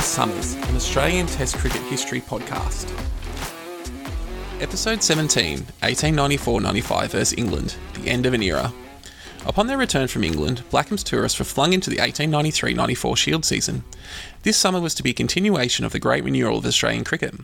Endless Summers, an Australian Test cricket history podcast. Episode 17 1894 95 vs England, the end of an era. Upon their return from England, Blackham's tourists were flung into the 1893 94 Shield season. This summer was to be a continuation of the great renewal of Australian cricket.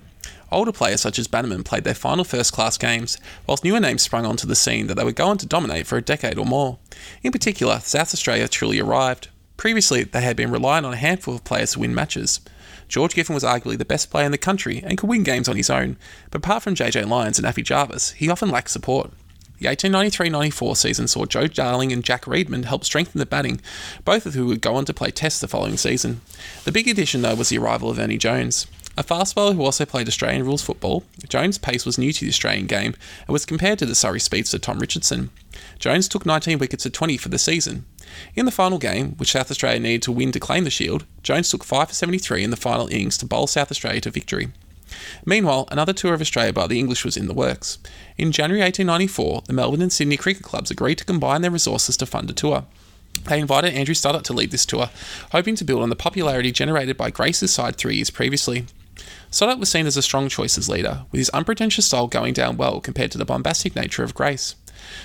Older players such as Bannerman played their final first class games, whilst newer names sprung onto the scene that they would go on to dominate for a decade or more. In particular, South Australia truly arrived. Previously, they had been relying on a handful of players to win matches. George Giffen was arguably the best player in the country and could win games on his own, but apart from JJ Lyons and Affie Jarvis, he often lacked support. The 1893-94 season saw Joe Darling and Jack Reedman help strengthen the batting, both of who would go on to play Tests the following season. The big addition, though, was the arrival of Ernie Jones. A fast bowler who also played Australian rules football, Jones' pace was new to the Australian game and was compared to the Surrey speedster Tom Richardson. Jones took 19 wickets at 20 for the season. In the final game, which South Australia needed to win to claim the Shield, Jones took 5 for 73 in the final innings to bowl South Australia to victory. Meanwhile, another tour of Australia by the English was in the works. In January 1894, the Melbourne and Sydney cricket clubs agreed to combine their resources to fund a tour. They invited Andrew Stoddart to lead this tour, hoping to build on the popularity generated by Grace's side three years previously. Stoddart was seen as a strong choice as leader, with his unpretentious style going down well compared to the bombastic nature of Grace.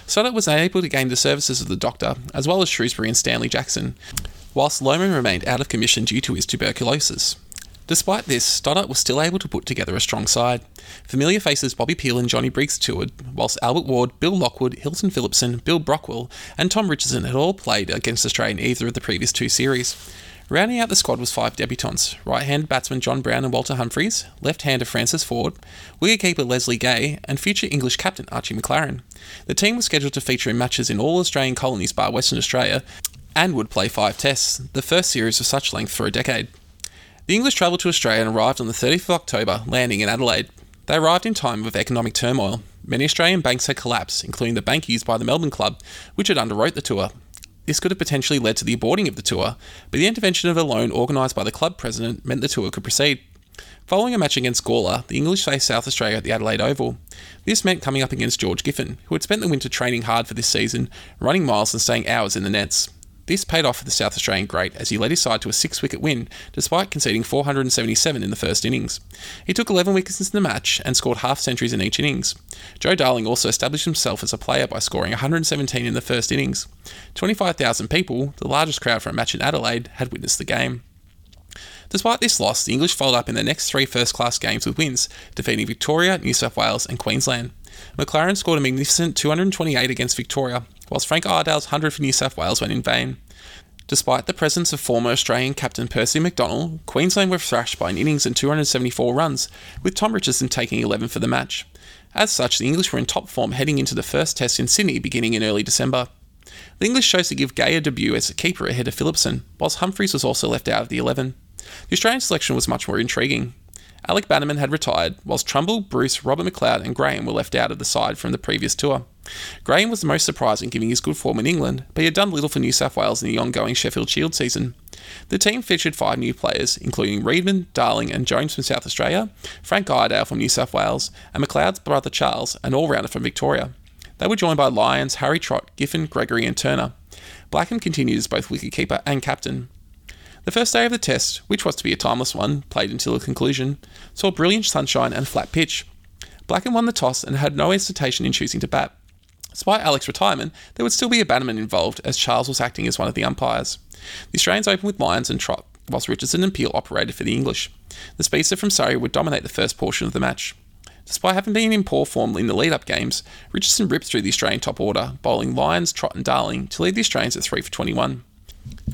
Stoddart was able to gain the services of the doctor, as well as Shrewsbury and Stanley Jackson, whilst Lohmann remained out of commission due to his tuberculosis. Despite this, Stoddart was still able to put together a strong side. Familiar faces Bobby Peel and Johnny Briggs toured, whilst Albert Ward, Bill Lockwood, Hylton Philipson, Bill Brockwell, and Tom Richardson had all played against Australia in either of the previous two series. Rounding out the squad was five debutants right hand batsman John Brown and Walter Humphreys, left-hander Francis Ford, wicketkeeper Leslie Gay, and future English captain Archie MacLaren. The team was scheduled to feature in matches in all Australian colonies bar Western Australia and would play five tests, the first series of such length for a decade. The English travelled to Australia and arrived on the 30th of October, landing in Adelaide. They arrived in time of economic turmoil. Many Australian banks had collapsed, including the bank used by the Melbourne Club, which had underwrote the tour. This could have potentially led to the aborting of the tour, but the intervention of a loan organised by the club president meant the tour could proceed. Following a match against Gawler, the English faced South Australia at the Adelaide Oval. This meant coming up against George Giffen, who had spent the winter training hard for this season, running miles and staying hours in the nets. This paid off for the South Australian great as he led his side to a six wicket win, despite conceding 477 in the first innings. He took 11 wickets in the match and scored half centuries in each innings. Joe Darling also established himself as a player by scoring 117 in the first innings. 25,000 people, the largest crowd for a match in Adelaide, had witnessed the game. Despite this loss, the English followed up in their next three first class games with wins, defeating Victoria, New South Wales, and Queensland. MacLaren scored a magnificent 228 against Victoria, whilst Frank Iredale's 100 for New South Wales went in vain. Despite the presence of former Australian captain Percy McDonnell, Queensland were thrashed by an innings and 274 runs, with Tom Richardson taking 11 for the match. As such, the English were in top form heading into the first test in Sydney beginning in early December. The English chose to give Gay a debut as a keeper ahead of Philipson, whilst Humphreys was also left out of the 11. The Australian selection was much more intriguing. Alec Bannerman had retired, whilst Trumble, Bruce, Robert McLeod, and Graham were left out of the side from the previous tour. Graham was the most surprising given his good form in England, but he had done little for New South Wales in the ongoing Sheffield Shield season. The team featured five new players, including Reedman, Darling, and Jones from South Australia, Frank Iredale from New South Wales, and McLeod's brother Charles, an all rounder from Victoria. They were joined by Lyons, Harry Trott, Giffen, Gregory, and Turner. Blackham continued as both wicketkeeper and captain. The first day of the test, which was to be a timeless one, played until the conclusion, saw brilliant sunshine and flat pitch. Blackham won the toss and had no hesitation in choosing to bat. Despite Alec's retirement, there would still be a Bannerman involved, as Charles was acting as one of the umpires. The Australians opened with Lyons and Trott, whilst Richardson and Peel operated for the English. The speedster from Surrey would dominate the first portion of the match. Despite having been in poor form in the lead up games, Richardson ripped through the Australian top order, bowling Lyons, Trott, and Darling to lead the Australians at 3 for 21.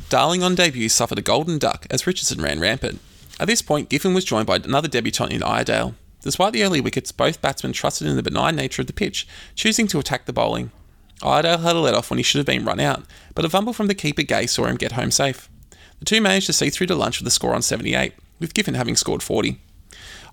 Darling on debut suffered a golden duck as Richardson ran rampant. At this point, Giffen was joined by another debutant in Iredale. Despite the early wickets, both batsmen trusted in the benign nature of the pitch, choosing to attack the bowling. Iredale had a let off when he should have been run out, but a fumble from the keeper Gay saw him get home safe. The two managed to see through to lunch with a score on 78, with Giffen having scored 40.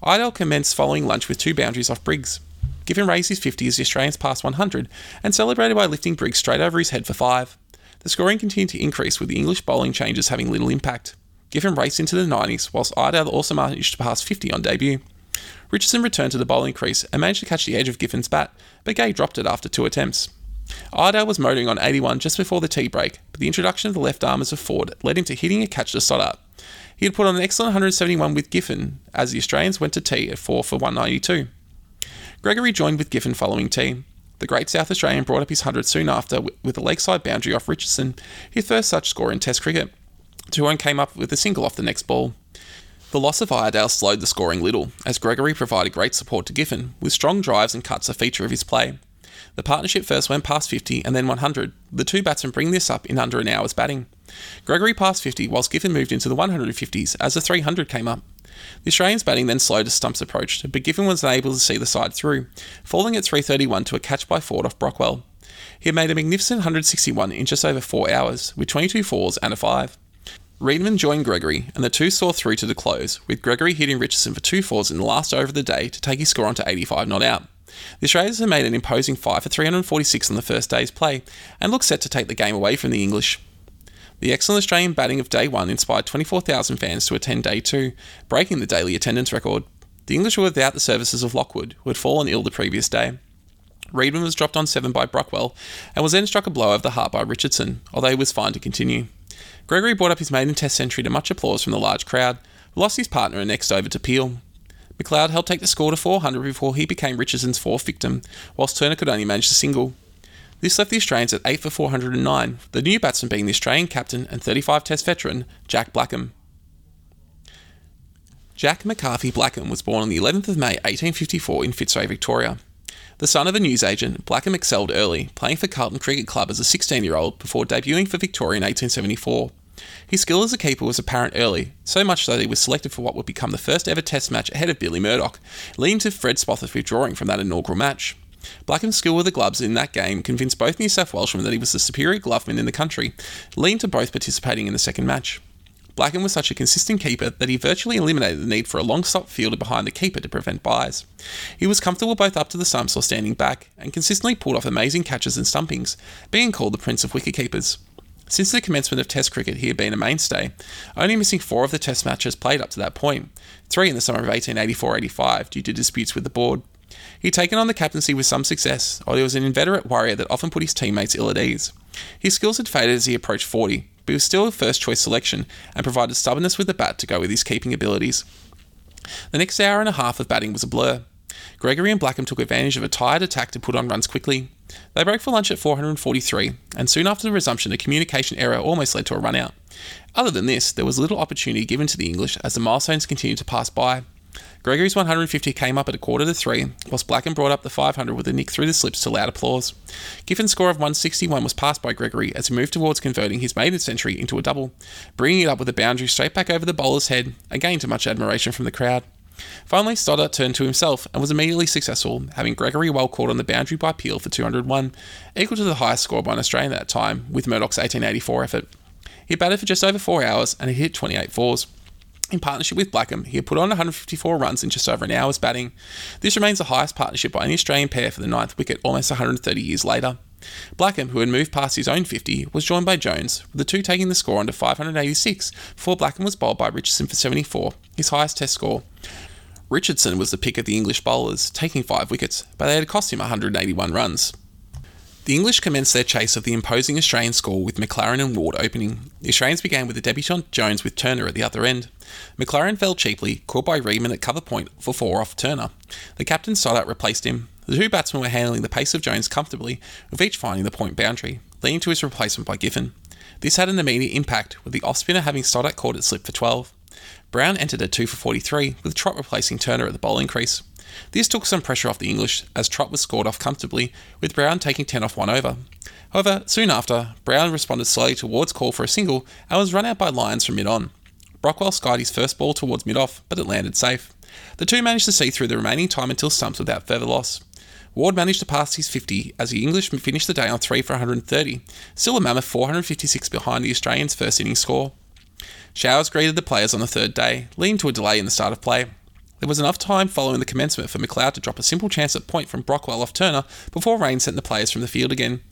Iredale commenced following lunch with two boundaries off Briggs. Giffen raised his 50 as the Australians passed 100 and celebrated by lifting Briggs straight over his head for five. The scoring continued to increase with the English bowling changes having little impact. Giffen raced into the 90s, whilst Iredale also managed to pass 50 on debut. Richardson returned to the bowling crease and managed to catch the edge of Giffen's bat, but Gay dropped it after two attempts. Iredale was motoring on 81 just before the tea break, but the introduction of the left armers of Ford led him to hitting a catch to Stoddart. He had put on an excellent 171 with Giffen as the Australians went to tea at 4 for 192. Gregory joined with Giffen following tea. The great South Australian brought up his 100 soon after with a lakeside boundary off Richardson, his first such score in Test cricket. Doohan came up with a single off the next ball. The loss of Iredale slowed the scoring little, as Gregory provided great support to Giffen, with strong drives and cuts a feature of his play. The partnership first went past 50 and then 100, the two batsmen bring this up in under an hour's batting. Gregory passed 50 whilst Giffen moved into the 150s as the 300 came up. The Australians' batting then slowed as stumps approached, but Giffen was unable to see the side through, falling at 331 to a catch by Ford off Brockwell. He had made a magnificent 161 in just over four hours, with 22 fours and a five. Reedman joined Gregory, and the two saw through to the close, with Gregory hitting Richardson for two fours in the last over of the day to take his score on to 85 not out. The Australians had made an imposing 5 for 346 on the first day's play, and looked set to take the game away from the English. The excellent Australian batting of day one inspired 24,000 fans to attend day two, breaking the daily attendance record. The English were without the services of Lockwood, who had fallen ill the previous day. Reedman was dropped on seven by Brockwell and was then struck a blow over the heart by Richardson, although he was fine to continue. Gregory brought up his maiden Test century to much applause from the large crowd, lost his partner and next over to Peel. McLeod helped take the score to 400 before he became Richardson's fourth victim, whilst Turner could only manage the single. This left the Australians at 8 for 409, the new batsman being the Australian captain and 35 Test veteran, Jack Blackham. Jack McCarthy Blackham was born on the 11th of May 1854 in Fitzroy, Victoria. The son of a newsagent, Blackham excelled early, playing for Carlton Cricket Club as a 16 year old before debuting for Victoria in 1874. His skill as a keeper was apparent early, so much so that he was selected for what would become the first ever Test match ahead of Billy Murdoch, leading to Fred Spofforth withdrawing from that inaugural match. Blackham's skill with the gloves in that game convinced both New South Welshmen that he was the superior gloveman in the country, leading to both participating in the second match. Blackham was such a consistent keeper that he virtually eliminated the need for a long stop fielder behind the keeper to prevent byes. He was comfortable both up to the stumps or standing back, and consistently pulled off amazing catches and stumpings, being called the Prince of Wicketkeepers. Since the commencement of Test cricket, he had been a mainstay, only missing four of the Test matches played up to that point, three in the summer of 1884 85 due to disputes with the board. He'd taken on the captaincy with some success, although he was an inveterate warrior that often put his teammates ill at ease. His skills had faded as he approached 40, but he was still a first choice selection and provided stubbornness with the bat to go with his keeping abilities. The next hour and a half of batting was a blur. Gregory and Blackham took advantage of a tired attack to put on runs quickly. They broke for lunch at 443, and soon after the resumption, a communication error almost led to a run out. Other than this, there was little opportunity given to the English as the milestones continued to pass by. Gregory's 150 came up at a quarter to three, whilst Blackham brought up the 500 with a nick through the slips to loud applause. Giffen's score of 161 was passed by Gregory as he moved towards converting his maiden century into a double, bringing it up with a boundary straight back over the bowler's head, again to much admiration from the crowd. Finally, Stoddart turned to himself and was immediately successful, having Gregory well caught on the boundary by Peel for 201, equal to the highest score by an Australian at that time, with Murdoch's 1884 effort. He batted for just over four hours and he hit 28 fours. In partnership with Blackham, he had put on 154 runs in just over an hour's batting. This remains the highest partnership by any Australian pair for the ninth wicket almost 130 years later. Blackham, who had moved past his own 50, was joined by Jones, with the two taking the score under 586 before Blackham was bowled by Richardson for 74, his highest test score. Richardson was the pick of the English bowlers, taking five wickets, but they had cost him 181 runs. The English commenced their chase of the imposing Australian score with MacLaren and Ward opening. The Australians began with the debutant Jones with Turner at the other end. MacLaren fell cheaply, caught by Reedman at cover point for four off Turner. The captain Stoddart replaced him. The two batsmen were handling the pace of Jones comfortably, with each finding the point boundary, leading to his replacement by Giffen. This had an immediate impact, with the off spinner having Stoddart caught at slip for 12. Brown entered at 2 for 43, with Trott replacing Turner at the bowling crease. This took some pressure off the English, as Trott was scored off comfortably, with Brown taking 10 off one over. However, soon after, Brown responded slowly to Ward's call for a single and was run out by Lyons from mid on. Brockwell skied his first ball towards mid off, but it landed safe. The two managed to see through the remaining time until stumps without further loss. Ward managed to pass his 50 as the English finished the day on 3 for 130, still a mammoth 456 behind the Australians' first innings score. Showers greeted the players on the third day, leading to a delay in the start of play. There was enough time following the commencement for McLeod to drop a simple chance at point from Brockwell off Turner before rain sent the players from the field again.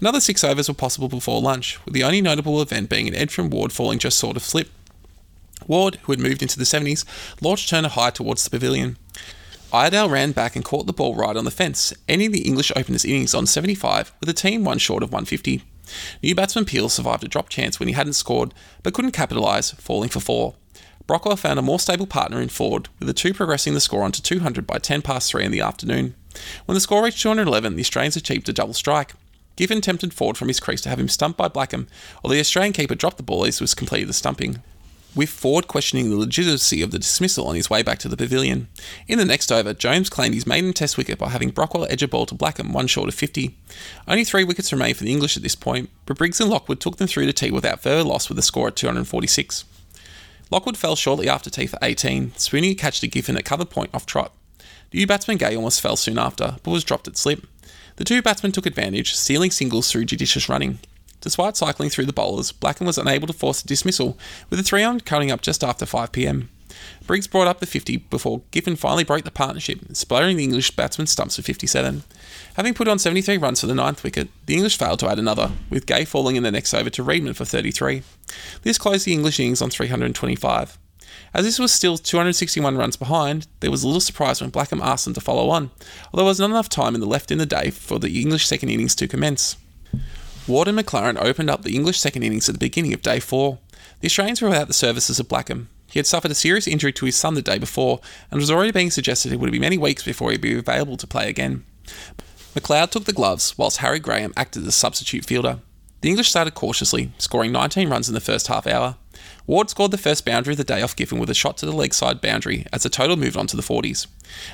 Another six overs were possible before lunch, with the only notable event being an edge from Ward falling just sort of slip. Ward, who had moved into the 70s, launched Turner high towards the pavilion. Iredale ran back and caught the ball right on the fence, ending the English opener's innings on 75 with the team one short of 150. New batsman Peel survived a drop chance when he hadn't scored, but couldn't capitalise, falling for four. Brockwell found a more stable partner in Ford, with the two progressing the score on to 200 by 10 past 3 in the afternoon. When the score reached 211, the Australians achieved a double strike. Giffen tempted Ford from his crease to have him stumped by Blackham, while the Australian keeper dropped the ball as he was completed the stumping with Ford questioning the legitimacy of the dismissal on his way back to the pavilion. In the next over, Jones claimed his maiden test wicket by having Brockwell edge a ball to Blackham one short of 50. Only three wickets remained for the English at this point, but Briggs and Lockwood took them through to tea without further loss with a score at 246. Lockwood fell shortly after tea for 18, spooning a catch to Giffen at cover point off Trott. The new batsman Gay almost fell soon after, but was dropped at slip. The two batsmen took advantage, stealing singles through judicious running. Despite cycling through the bowlers, Blackham was unable to force a dismissal, with the three on cutting up just after 5pm. Briggs brought up the 50 before Giffen finally broke the partnership, splattering the English batsman's stumps for 57. Having put on 73 runs for the ninth wicket, the English failed to add another, with Gay falling in the next over to Reedman for 33. This closed the English innings on 325. As this was still 261 runs behind, there was little surprise when Blackham asked them to follow on, although there was not enough time in the left in the day for the English second innings to commence. Ward and MacLaren opened up the English second innings at the beginning of day four. The Australians were without the services of Blackham. He had suffered a serious injury to his thumb the day before and was already being suggested it would be many weeks before he'd be available to play again. McLeod took the gloves, whilst Harry Graham acted as substitute fielder. The English started cautiously, scoring 19 runs in the first half hour. Ward scored the first boundary of the day off Giffen with a shot to the leg side boundary as the total moved on to the 40s.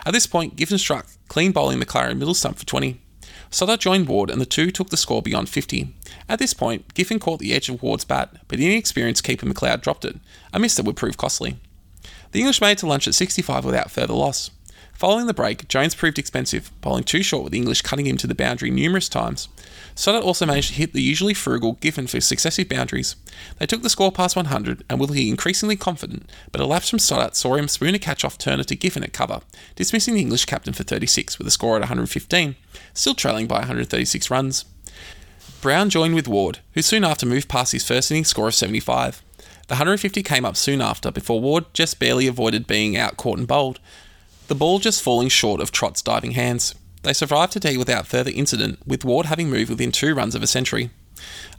At this point, Giffen struck, clean bowling MacLaren middle stump for 20. Stoddart joined Ward and the two took the score beyond 50. At this point, Giffen caught the edge of Ward's bat, but inexperienced keeper McLeod dropped it, a miss that would prove costly. The English made to lunch at 65 without further loss. Following the break, Jones proved expensive, bowling too short with the English cutting him to the boundary numerous times. Stoddart also managed to hit the usually frugal Giffen for successive boundaries. They took the score past 100 and were looking increasingly confident, but a lapse from Stoddart saw him spoon a catch off Turner to Giffen at cover, dismissing the English captain for 36 with a score at 115, still trailing by 136 runs. Brown joined with Ward, who soon after moved past his first innings score of 75. The 150 came up soon after, before Ward just barely avoided being out caught and bowled, the ball just falling short of Trott's diving hands. They survived to tea without further incident, with Ward having moved within two runs of a century.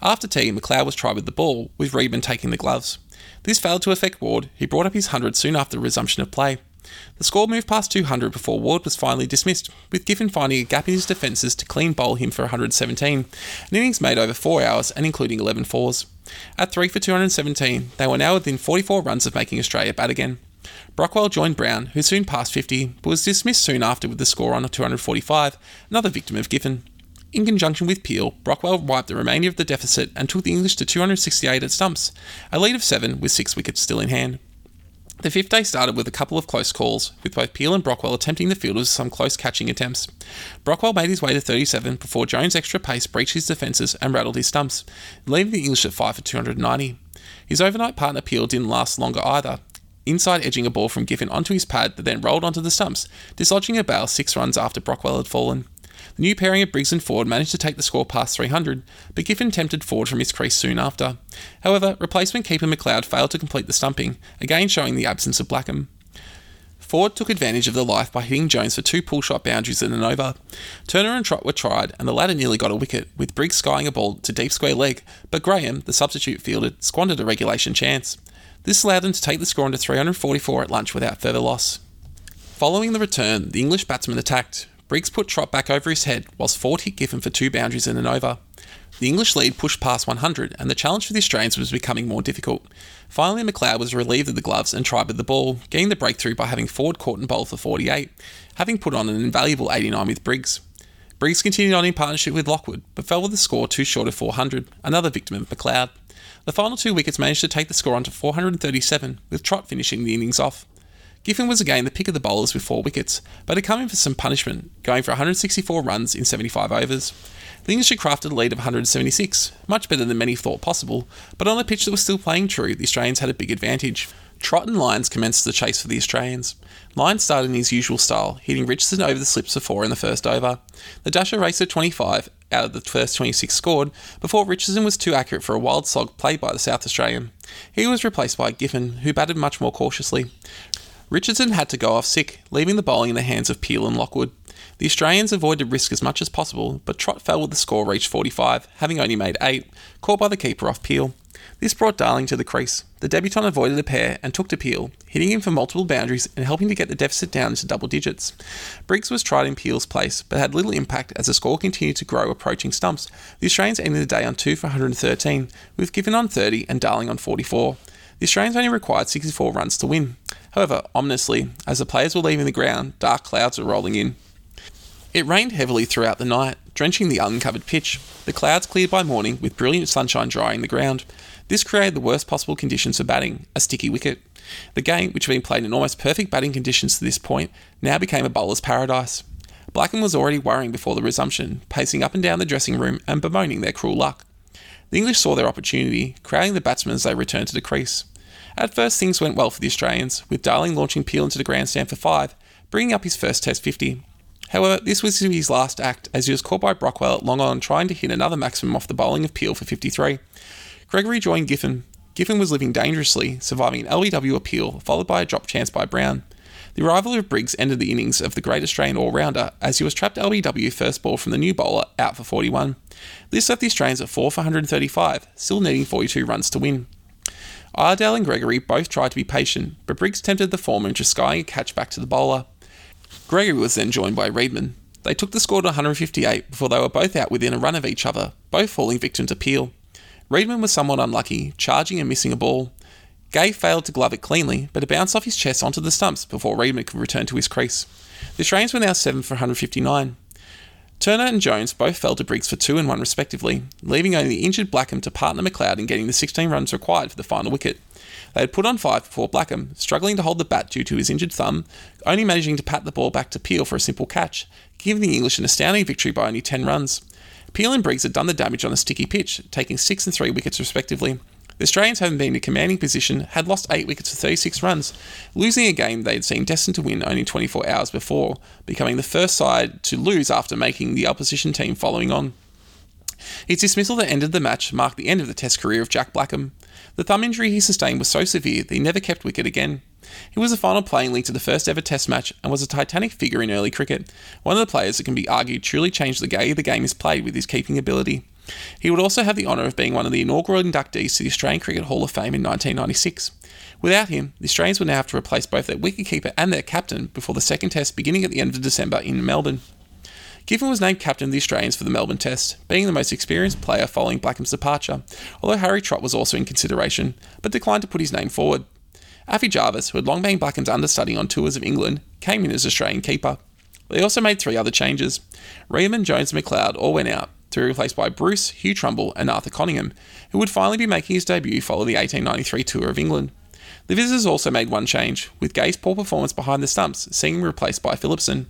After tea, McLeod was tried with the ball, with Reedman taking the gloves. This failed to affect Ward, who brought up his 100 soon after the resumption of play. The score moved past 200 before Ward was finally dismissed, with Giffen finding a gap in his defences to clean bowl him for 117, an innings made over 4 hours and including 11 fours. At 3 for 217, they were now within 44 runs of making Australia bat again. Brockwell joined Brown, who soon passed 50, but was dismissed soon after with the score on 245, another victim of Giffen. In conjunction with Peel, Brockwell wiped the remainder of the deficit and took the English to 268 at stumps, a lead of seven with six wickets still in hand. The fifth day started with a couple of close calls, with both Peel and Brockwell attempting the field with some close catching attempts. Brockwell made his way to 37 before Jones' extra pace breached his defences and rattled his stumps, leaving the English at 5 for 290. His overnight partner Peel didn't last longer either, inside edging a ball from Giffen onto his pad that then rolled onto the stumps, dislodging a bail six runs after Brockwell had fallen. The new pairing of Briggs and Ford managed to take the score past 300, but Giffen tempted Ford from his crease soon after. However, replacement keeper McLeod failed to complete the stumping, again showing the absence of Blackham. Ford took advantage of the life by hitting Jones for two pull shot boundaries in an over. Turner and Trott were tried, and the latter nearly got a wicket, with Briggs skying a ball to deep square leg, but Graham, the substitute fielder, squandered a regulation chance. This allowed them to take the score into 344 at lunch without further loss. Following the return, the English batsman attacked. Briggs put Trott back over his head, whilst Ford hit Giffen for two boundaries and an over. The English lead pushed past 100, and the challenge for the Australians was becoming more difficult. Finally, McLeod was relieved of the gloves and tried with the ball, getting the breakthrough by having Ford caught and bowled for 48, having put on an invaluable 89 with Briggs. Briggs continued on in partnership with Lockwood, but fell with a score too short of 400, another victim of McLeod. The final two wickets managed to take the score on to 437, with Trott finishing the innings off. Giffen was again the pick of the bowlers with four wickets, but had come in for some punishment, going for 164 runs in 75 overs. The English had crafted a lead of 176, much better than many thought possible, but on a pitch that was still playing true, the Australians had a big advantage. Trott and Lyons commenced the chase for the Australians. Lyons started in his usual style, hitting Richardson over the slips for four in the first over. The Dasher raced at 25 out of the first 26 scored before Richardson was too accurate for a wild slog played by the South Australian. He was replaced by Giffen, who batted much more cautiously. Richardson had to go off sick, leaving the bowling in the hands of Peel and Lockwood. The Australians avoided risk as much as possible, but Trott fell with the score reached 45, having only made 8, caught by the keeper off Peel. This brought Darling to the crease. The debutant avoided a pair and took to Peel, hitting him for multiple boundaries and helping to get the deficit down into double digits. Briggs was tried in Peel's place, but had little impact as the score continued to grow approaching stumps. The Australians ended the day on 2 for 113, with Giffen on 30 and Darling on 44. The Australians only required 64 runs to win. However, ominously, as the players were leaving the ground, dark clouds were rolling in. It rained heavily throughout the night, drenching the uncovered pitch. The clouds cleared by morning, with brilliant sunshine drying the ground. This created the worst possible conditions for batting, a sticky wicket. The game, which had been played in almost perfect batting conditions to this point, now became a bowler's paradise. Blackham was already worrying before the resumption, pacing up and down the dressing room and bemoaning their cruel luck. The English saw their opportunity, crowding the batsmen as they returned to the crease. At first, things went well for the Australians, with Darling launching Peel into the grandstand for five, bringing up his first Test 50. However, this was his last act as he was caught by Brockwell at long on trying to hit another maximum off the bowling of Peel for 53. Gregory joined Giffen. Giffen was living dangerously, surviving an LBW appeal, followed by a drop chance by Brown. The arrival of Briggs ended the innings of the great Australian all rounder as he was trapped LBW first ball from the new bowler out for 41. This left the Australians at 4 for 135, still needing 42 runs to win. Iredale and Gregory both tried to be patient, but Briggs tempted the former into skying a catch back to the bowler. Gregory was then joined by Reedman. They took the score to 158 before they were both out within a run of each other, both falling victim to Peel. Reedman was somewhat unlucky, charging and missing a ball. Gay failed to glove it cleanly, but it bounced off his chest onto the stumps before Reedman could return to his crease. The Australians were now 7 for 159. Turner and Jones both fell to Briggs for 2 and 1 respectively, leaving only the injured Blackham to partner McLeod in getting the 16 runs required for the final wicket. They had put on 5 before Blackham, struggling to hold the bat due to his injured thumb, only managing to pat the ball back to Peel for a simple catch, giving the English an astounding victory by only 10 runs. Peel and Briggs had done the damage on a sticky pitch, taking six and three wickets respectively. The Australians, having been in a commanding position, had lost eight wickets for 36 runs, losing a game they had seen destined to win only 24 hours before, becoming the first side to lose after making the opposition team following on. His dismissal that ended the match marked the end of the Test career of Jack Blackham. The thumb injury he sustained was so severe that he never kept wicket again. He was the final playing link to the first ever Test match and was a titanic figure in early cricket, one of the players that can be argued truly changed the way the game is played with his keeping ability. He would also have the honour of being one of the inaugural inductees to the Australian Cricket Hall of Fame in 1996. Without him, the Australians would now have to replace both their wicketkeeper and their captain before the second Test beginning at the end of December in Melbourne. Giffen was named captain of the Australians for the Melbourne Test, being the most experienced player following Blackham's departure, although Harry Trott was also in consideration, but declined to put his name forward. Affie Jarvis, who had long been Blackham's understudy on tours of England, came in as Australian keeper. They also made three other changes. Reedman Jones and McLeod all went out, to be replaced by Bruce, Hugh Trumble, and Arthur Coningham, who would finally be making his debut following the 1893 tour of England. The visitors also made one change, with Gay's poor performance behind the stumps seeing him replaced by Philipson.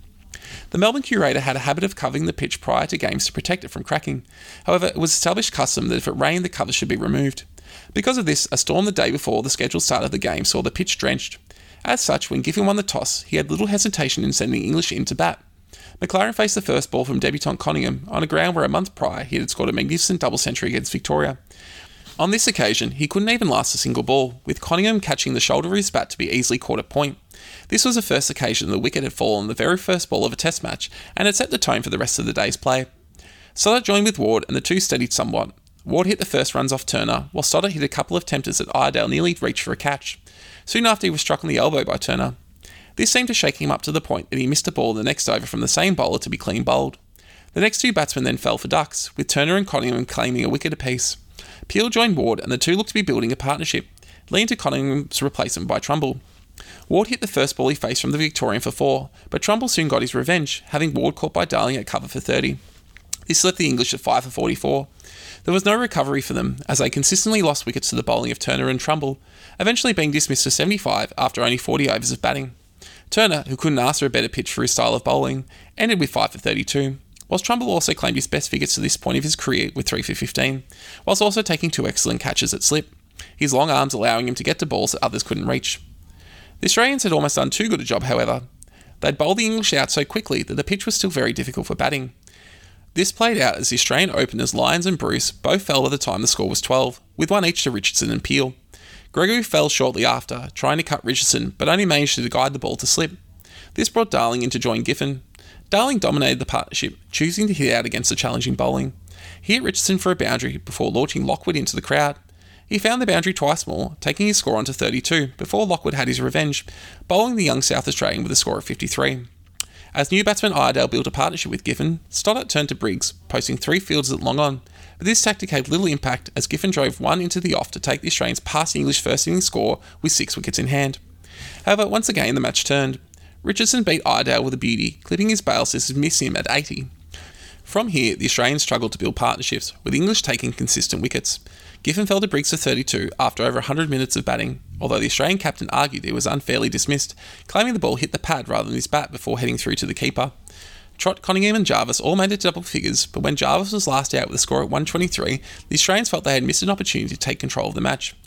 The Melbourne curator had a habit of covering the pitch prior to games to protect it from cracking. However, it was established custom that if it rained, the cover should be removed. Because of this, a storm the day before the scheduled start of the game saw the pitch drenched. As such, when Giffen won the toss, he had little hesitation in sending English in to bat. MacLaren faced the first ball from debutant Coningham on a ground where a month prior he had scored a magnificent double century against Victoria. On this occasion, he couldn't even last a single ball, with Coningham catching the shoulder of his bat to be easily caught at point. This was the first occasion the wicket had fallen the very first ball of a test match, and had set the tone for the rest of the day's play. Stoddart joined with Ward, and the two steadied somewhat. Ward hit the first runs off Turner, while Stoddart hit a couple of tempters that Iredale nearly reached for a catch. Soon after, he was struck on the elbow by Turner. This seemed to shake him up to the point that he missed a ball the next over from the same bowler to be clean bowled. The next two batsmen then fell for ducks, with Turner and Coningham claiming a wicket apiece. Peel joined Ward, and the two looked to be building a partnership, leading to Coningham's replacement by Trumble. Ward hit the first ball he faced from the Victorian for four, but Trumble soon got his revenge, having Ward caught by Darling at cover for 30. This left the English at 5 for 44. There was no recovery for them, as they consistently lost wickets to the bowling of Turner and Trumble, eventually being dismissed for 75 after only 40 overs of batting. Turner, who couldn't ask for a better pitch for his style of bowling, ended with 5 for 32, whilst Trumble also claimed his best figures to this point of his career with 3 for 15, whilst also taking two excellent catches at slip, his long arms allowing him to get to balls that others couldn't reach. The Australians had almost done too good a job, however. They'd bowled the English out so quickly that the pitch was still very difficult for batting. This played out as the Australian openers Lyons and Bruce both fell by the time the score was 12, with one each to Richardson and Peel. Gregory fell shortly after, trying to cut Richardson, but only managed to guide the ball to slip. This brought Darling in to join Giffen. Darling dominated the partnership, choosing to hit out against the challenging bowling. He hit Richardson for a boundary before launching Lockwood into the crowd. He found the boundary twice more, taking his score on to 32, before Lockwood had his revenge, bowling the young South Australian with a score of 53. As new batsman Iredale built a partnership with Giffen, Stoddart turned to Briggs, posting three fields at long on, but this tactic had little impact as Giffen drove one into the off to take the Australians past the English first innings score with six wickets in hand. However, once again the match turned. Richardson beat Iredale with a beauty, clipping his bail to miss him at 80. From here, the Australians struggled to build partnerships, with English taking consistent wickets. Giffen fell to Briggs for 32 after over 100 minutes of batting, although the Australian captain argued he was unfairly dismissed, claiming the ball hit the pad rather than his bat before heading through to the keeper. Trott, Coningham, and Jarvis all made it to double figures, but when Jarvis was last out with a score at 123, the Australians felt they had missed an opportunity to take control of the match.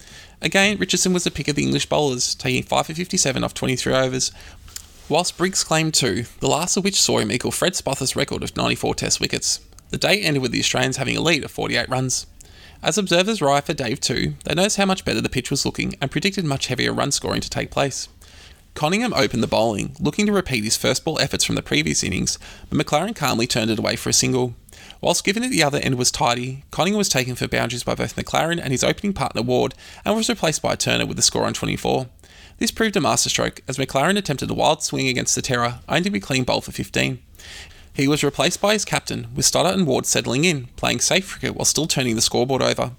Again, Richardson was the pick of the English bowlers, taking 5 for 57 off 23 overs, whilst Briggs claimed two, the last of which saw him equal Fred Spofforth's record of 94 Test wickets. The day ended with the Australians having a lead of 48 runs. As observers arrived for Dave 2, they noticed how much better the pitch was looking and predicted much heavier run scoring to take place. Coningham opened the bowling, looking to repeat his first ball efforts from the previous innings, but MacLaren calmly turned it away for a single. Whilst Giffen at the other end was tidy, Coningham was taken for boundaries by both MacLaren and his opening partner Ward and was replaced by Turner with the score on 24. This proved a masterstroke as MacLaren attempted a wild swing against the Terror, only to be clean bowled for 15. He was replaced by his captain, with Stoddart and Ward settling in, playing safe cricket while still turning the scoreboard over.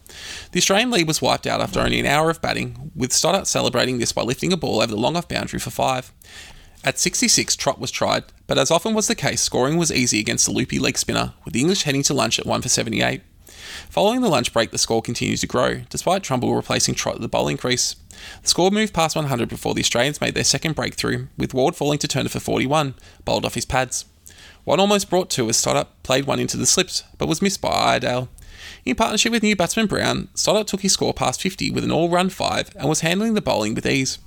The Australian lead was wiped out after only an hour of batting, with Stoddart celebrating this by lifting a ball over the long off boundary for five. At 66, Trott was tried, but as often was the case, scoring was easy against the loopy leg spinner, with the English heading to lunch at 1 for 78. Following the lunch break, the score continued to grow, despite Trumble replacing Trott at the bowling crease. The score moved past 100 before the Australians made their second breakthrough, with Ward falling to Turner for 41, bowled off his pads. One almost brought two as Stoddart played one into the slips, but was missed by Iredale. In partnership with new batsman Brown, Stoddart took his score past 50 with an all run 5 and was handling the bowling with ease.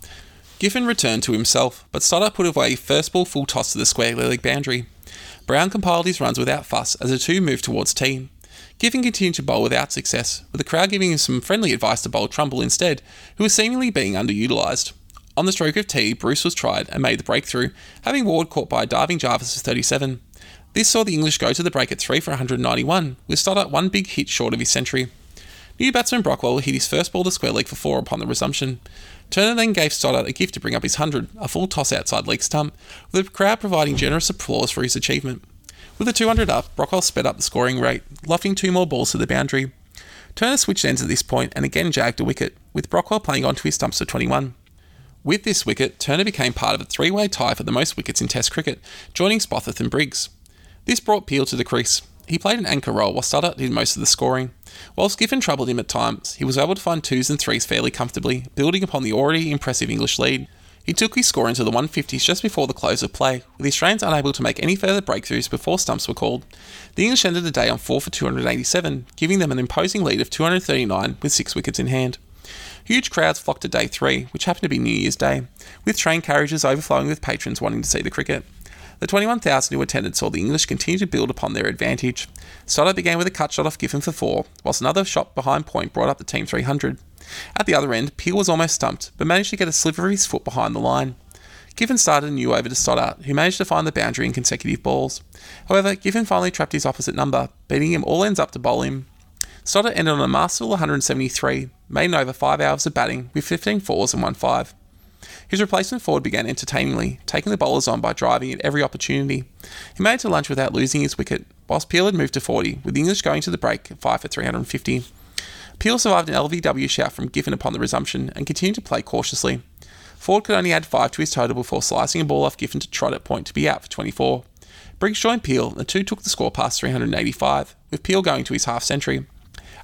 Giffen returned to himself, but Stoddart put away first ball full toss to the square leg boundary. Brown compiled his runs without fuss as the two moved towards tea. Giffen continued to bowl without success, with the crowd giving him some friendly advice to bowl Trumble instead, who was seemingly being underutilised. On the stroke of tea, Bruce was tried and made the breakthrough, having Ward caught by a diving Jarvis for 37. This saw the English go to the break at 3 for 191, with Stoddart one big hit short of his century. New batsman Brockwell hit his first ball to square leg for 4 upon the resumption. Turner then gave Stoddart a gift to bring up his 100, a full toss outside leg stump, with the crowd providing generous applause for his achievement. With the 200 up, Brockwell sped up the scoring rate, lofting two more balls to the boundary. Turner switched ends at this point and again jagged a wicket, with Brockwell playing onto his stumps for 21. With this wicket, Turner became part of a three way tie for the most wickets in Test cricket, joining Spofforth and Briggs. This brought Peel to the crease. He played an anchor role while Stoddart did most of the scoring. Whilst Giffen troubled him at times, he was able to find twos and threes fairly comfortably, building upon the already impressive English lead. He took his score into the 150s just before the close of play, with the Australians unable to make any further breakthroughs before stumps were called. The English ended the day on 4 for 287, giving them an imposing lead of 239 with six wickets in hand. Huge crowds flocked to day three, which happened to be New Year's Day, with train carriages overflowing with patrons wanting to see the cricket. The 21,000 who attended saw the English continue to build upon their advantage. Stoddart began with a cut shot off Giffen for four, whilst another shot behind point brought up the team 300. At the other end, Peel was almost stumped, but managed to get a sliver of his foot behind the line. Giffen started a new over to Stoddart, who managed to find the boundary in consecutive balls. However, Giffen finally trapped his opposite number, beating him all ends up to bowl him. Stoddart ended on a masterful 173, made over 5 hours of batting, with 15 fours and 1 5. His replacement forward began entertainingly, taking the bowlers on by driving at every opportunity. He made it to lunch without losing his wicket, whilst Peel had moved to 40, with the English going to the break at 5 for 350. Peel survived an LBW shout from Giffen upon the resumption and continued to play cautiously. Ford could only add 5 to his total before slicing a ball off Giffen to Trott at point to be out for 24. Briggs joined Peel, and the two took the score past 385, with Peel going to his half century.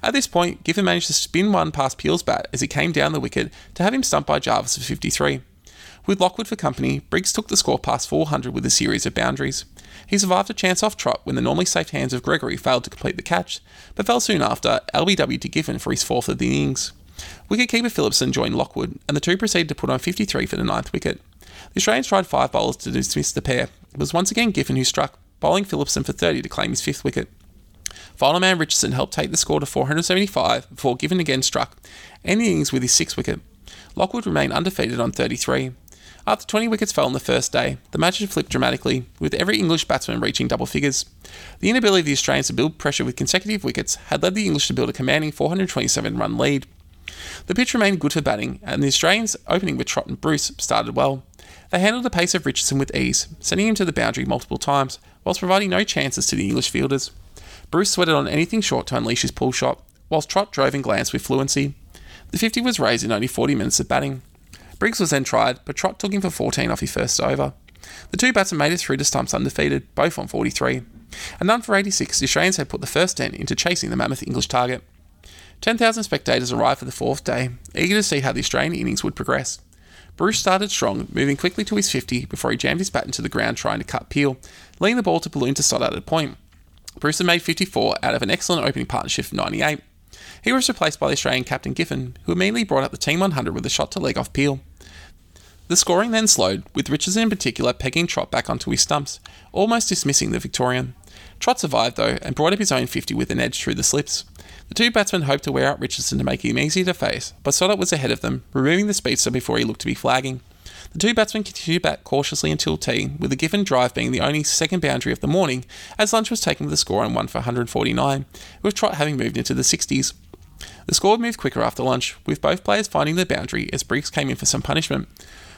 At this point, Giffen managed to spin one past Peel's bat as he came down the wicket to have him stumped by Jarvis for 53. With Lockwood for company, Briggs took the score past 400 with a series of boundaries. He survived a chance off Trott when the normally safe hands of Gregory failed to complete the catch, but fell soon after LBW to Giffen for his fourth of the innings. Wicketkeeper Philipson joined Lockwood, and the two proceeded to put on 53 for the ninth wicket. The Australians tried five bowlers to dismiss the pair. It was once again Giffen who struck, bowling Philipson for 30 to claim his fifth wicket. Final man Richardson helped take the score to 475 before Giffen again struck, ending innings with his sixth wicket. Lockwood remained undefeated on 33. After 20 wickets fell on the first day, the match had flipped dramatically, with every English batsman reaching double figures. The inability of the Australians to build pressure with consecutive wickets had led the English to build a commanding 427 run lead. The pitch remained good for batting, and the Australians, opening with Trott and Bruce, started well. They handled the pace of Richardson with ease, sending him to the boundary multiple times, whilst providing no chances to the English fielders. Bruce sweated on anything short to unleash his pull shot, whilst Trott drove and glanced with fluency. The 50 was raised in only 40 minutes of batting. Briggs was then tried, but Trott took him for 14 off his first over. The two batsmen made it through to stumps undefeated, both on 43. And none for 86, the Australians had put the first dent into chasing the mammoth English target. 10,000 spectators arrived for the fourth day, eager to see how the Australian innings would progress. Bruce started strong, moving quickly to his 50 before he jammed his bat into the ground trying to cut Peel, leading the ball to balloon to Stoddart at a point. Bruce made 54 out of an excellent opening partnership of 98. He was replaced by the Australian captain Giffen, who immediately brought up the team 100 with a shot to leg off Peel. The scoring then slowed, with Richardson in particular pegging Trott back onto his stumps, almost dismissing the Victorian. Trott survived though and brought up his own 50 with an edge through the slips. The two batsmen hoped to wear out Richardson to make him easy to face, but Stoddart was ahead of them, removing the speedster before he looked to be flagging. The two batsmen continued back cautiously until tea, with the Giffen drive being the only second boundary of the morning, as lunch was taken with a score on 1 for 149, with Trott having moved into the 60s. The score moved quicker after lunch, with both players finding the boundary as Briggs came in for some punishment.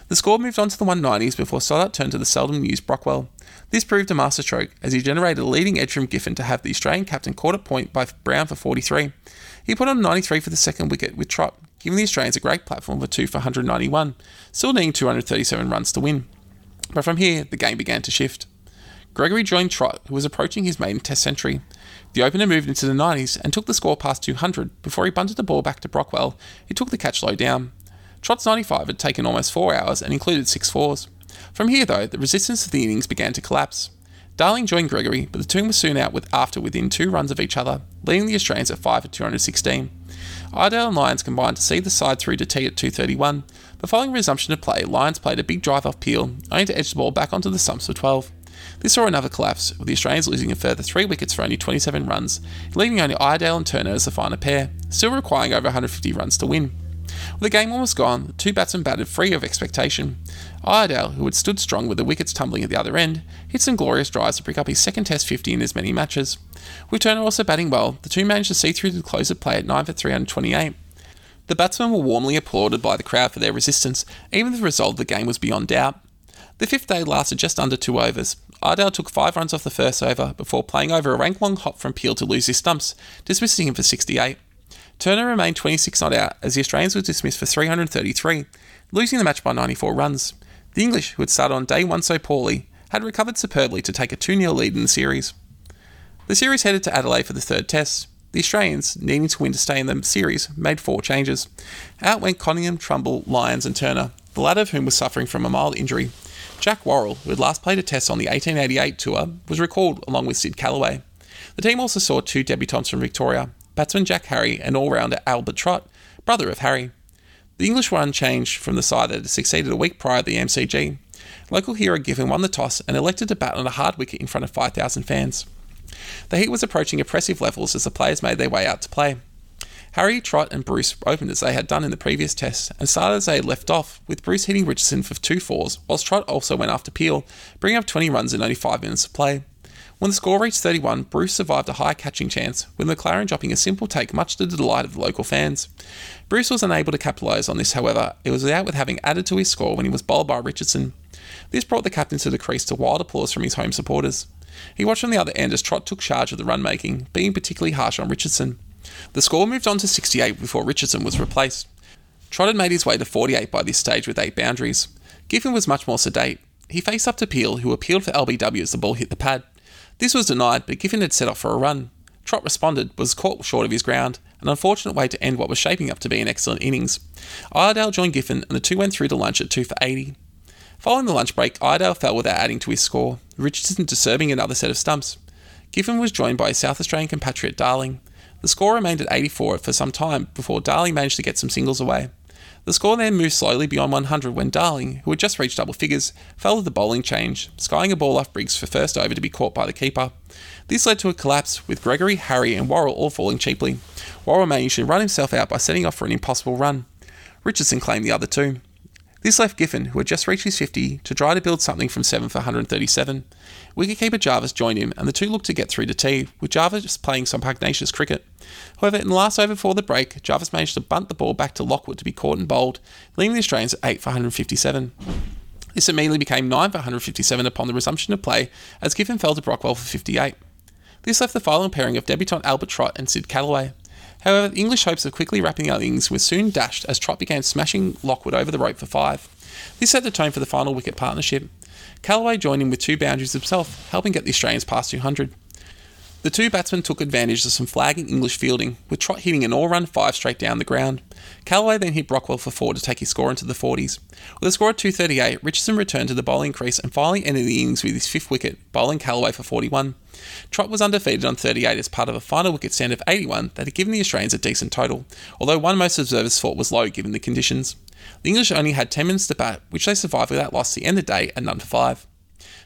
The score moved on to the 190s before Stoddart turned to the seldom used Brockwell. This proved a masterstroke as he generated a leading edge from Giffen to have the Australian captain caught at point by Brown for 43. He put on 93 for the second wicket with Trott, giving the Australians a great platform for 2 for 191, still needing 237 runs to win. But from here, the game began to shift. Gregory joined Trott, who was approaching his maiden Test century. The opener moved into the 90s and took the score past 200 before he bunted the ball back to Brockwell, who took the catch low down. Trott's 95 had taken almost four hours and included six fours. From here, though, the resistance of the innings began to collapse. Darling joined Gregory, but the two were soon out with after within two runs of each other, leaving the Australians at 5 for 216. Iredale and Lyons combined to see the side through to tea at 231, but following resumption of play, Lyons played a big drive off Peel, only to edge the ball back onto the stumps for 12. This saw another collapse, with the Australians losing a further three wickets for only 27 runs, leaving only Iredale and Turner as the final pair, still requiring over 150 runs to win. With the game almost gone, the two batsmen batted free of expectation. Iredale, who had stood strong with the wickets tumbling at the other end, hit some glorious drives to pick up his second Test 50 in as many matches. With Turner also batting well, the two managed to see through the close of play at 9 for 328. The batsmen were warmly applauded by the crowd for their resistance, even the result of the game was beyond doubt. The fifth day lasted just under two overs. Iredale took five runs off the first over before playing over a rank long hop from Peel to lose his stumps, dismissing him for 68. Turner remained 26 not out as the Australians were dismissed for 333, losing the match by 94 runs. The English, who had started on day one so poorly, had recovered superbly to take a 2 0 lead in the series. The series headed to Adelaide for the third test. The Australians, needing to win to stay in the series, made four changes. Out went Coningham, Trumble, Lyons, and Turner, the latter of whom was suffering from a mild injury. Jack Worrall, who had last played a test on the 1888 tour, was recalled along with Sid Callaway. The team also saw two debutants from Victoria, batsman Jack Harry and all rounder Albert Trott, brother of Harry. The English were unchanged from the side that had succeeded a week prior at the MCG. Local hero Giffen won the toss and elected to bat on a hard wicket in front of 5,000 fans. The heat was approaching oppressive levels as the players made their way out to play. Harry, Trott, and Bruce opened as they had done in the previous test and started as they had left off, with Bruce hitting Richardson for two fours, whilst Trott also went after Peel, bringing up 20 runs in only 5 minutes of play. When the score reached 31, Bruce survived a high catching chance, with MacLaren dropping a simple take much to the delight of the local fans. Bruce was unable to capitalise on this, however, it was out with having added to his score when he was bowled by Richardson. This brought the captain to the crease to wild applause from his home supporters. He watched on the other end as Trott took charge of the run making, being particularly harsh on Richardson. The score moved on to 68 before Richardson was replaced. Trott had made his way to 48 by this stage with eight boundaries. Giffen was much more sedate. He faced up to Peel, who appealed for LBW as the ball hit the pad. This was denied, but Giffen had set off for a run. Trott responded, was caught short of his ground, an unfortunate way to end what was shaping up to be an excellent innings. Iredale joined Giffen, and the two went through to lunch at 2 for 80. Following the lunch break, Iredale fell without adding to his score, Richardson disturbing another set of stumps. Giffen was joined by his South Australian compatriot Darling. The score remained at 84 for some time before Darling managed to get some singles away. The score then moved slowly beyond 100 when Darling, who had just reached double figures, with the bowling change, skying a ball off Briggs for first over to be caught by the keeper. This led to a collapse, with Gregory, Harry, and Worrall all falling cheaply. Worrall managed to run himself out by setting off for an impossible run. Richardson claimed the other two. This left Giffen, who had just reached his 50, to try to build something from 7 for 137. Wicketkeeper Jarvis joined him, and the two looked to get through to tea, with Jarvis playing some pugnacious cricket. However, in the last over before the break, Jarvis managed to bunt the ball back to Lockwood to be caught and bowled, leaving the Australians at 8 for 157. This immediately became 9 for 157 upon the resumption of play, as Giffen fell to Brockwell for 58. This left the following pairing of debutant Albert Trott and Sid Callaway. However, the English hopes of quickly wrapping up innings were soon dashed as Trott began smashing Lockwood over the rope for five. This set the tone for the final wicket partnership. Callaway joined in with two boundaries himself, helping get the Australians past 200. The two batsmen took advantage of some flagging English fielding, with Trott hitting an all run five straight down the ground. Callaway then hit Brockwell for four to take his score into the 40s. With a score of 238, Richardson returned to the bowling crease and finally ended the innings with his fifth wicket, bowling Callaway for 41. Trott was undefeated on 38 as part of a final wicket stand of 81 that had given the Australians a decent total, although one most observers thought was low given the conditions. The English only had 10 minutes to bat, which they survived without loss to the end of the day and none for five.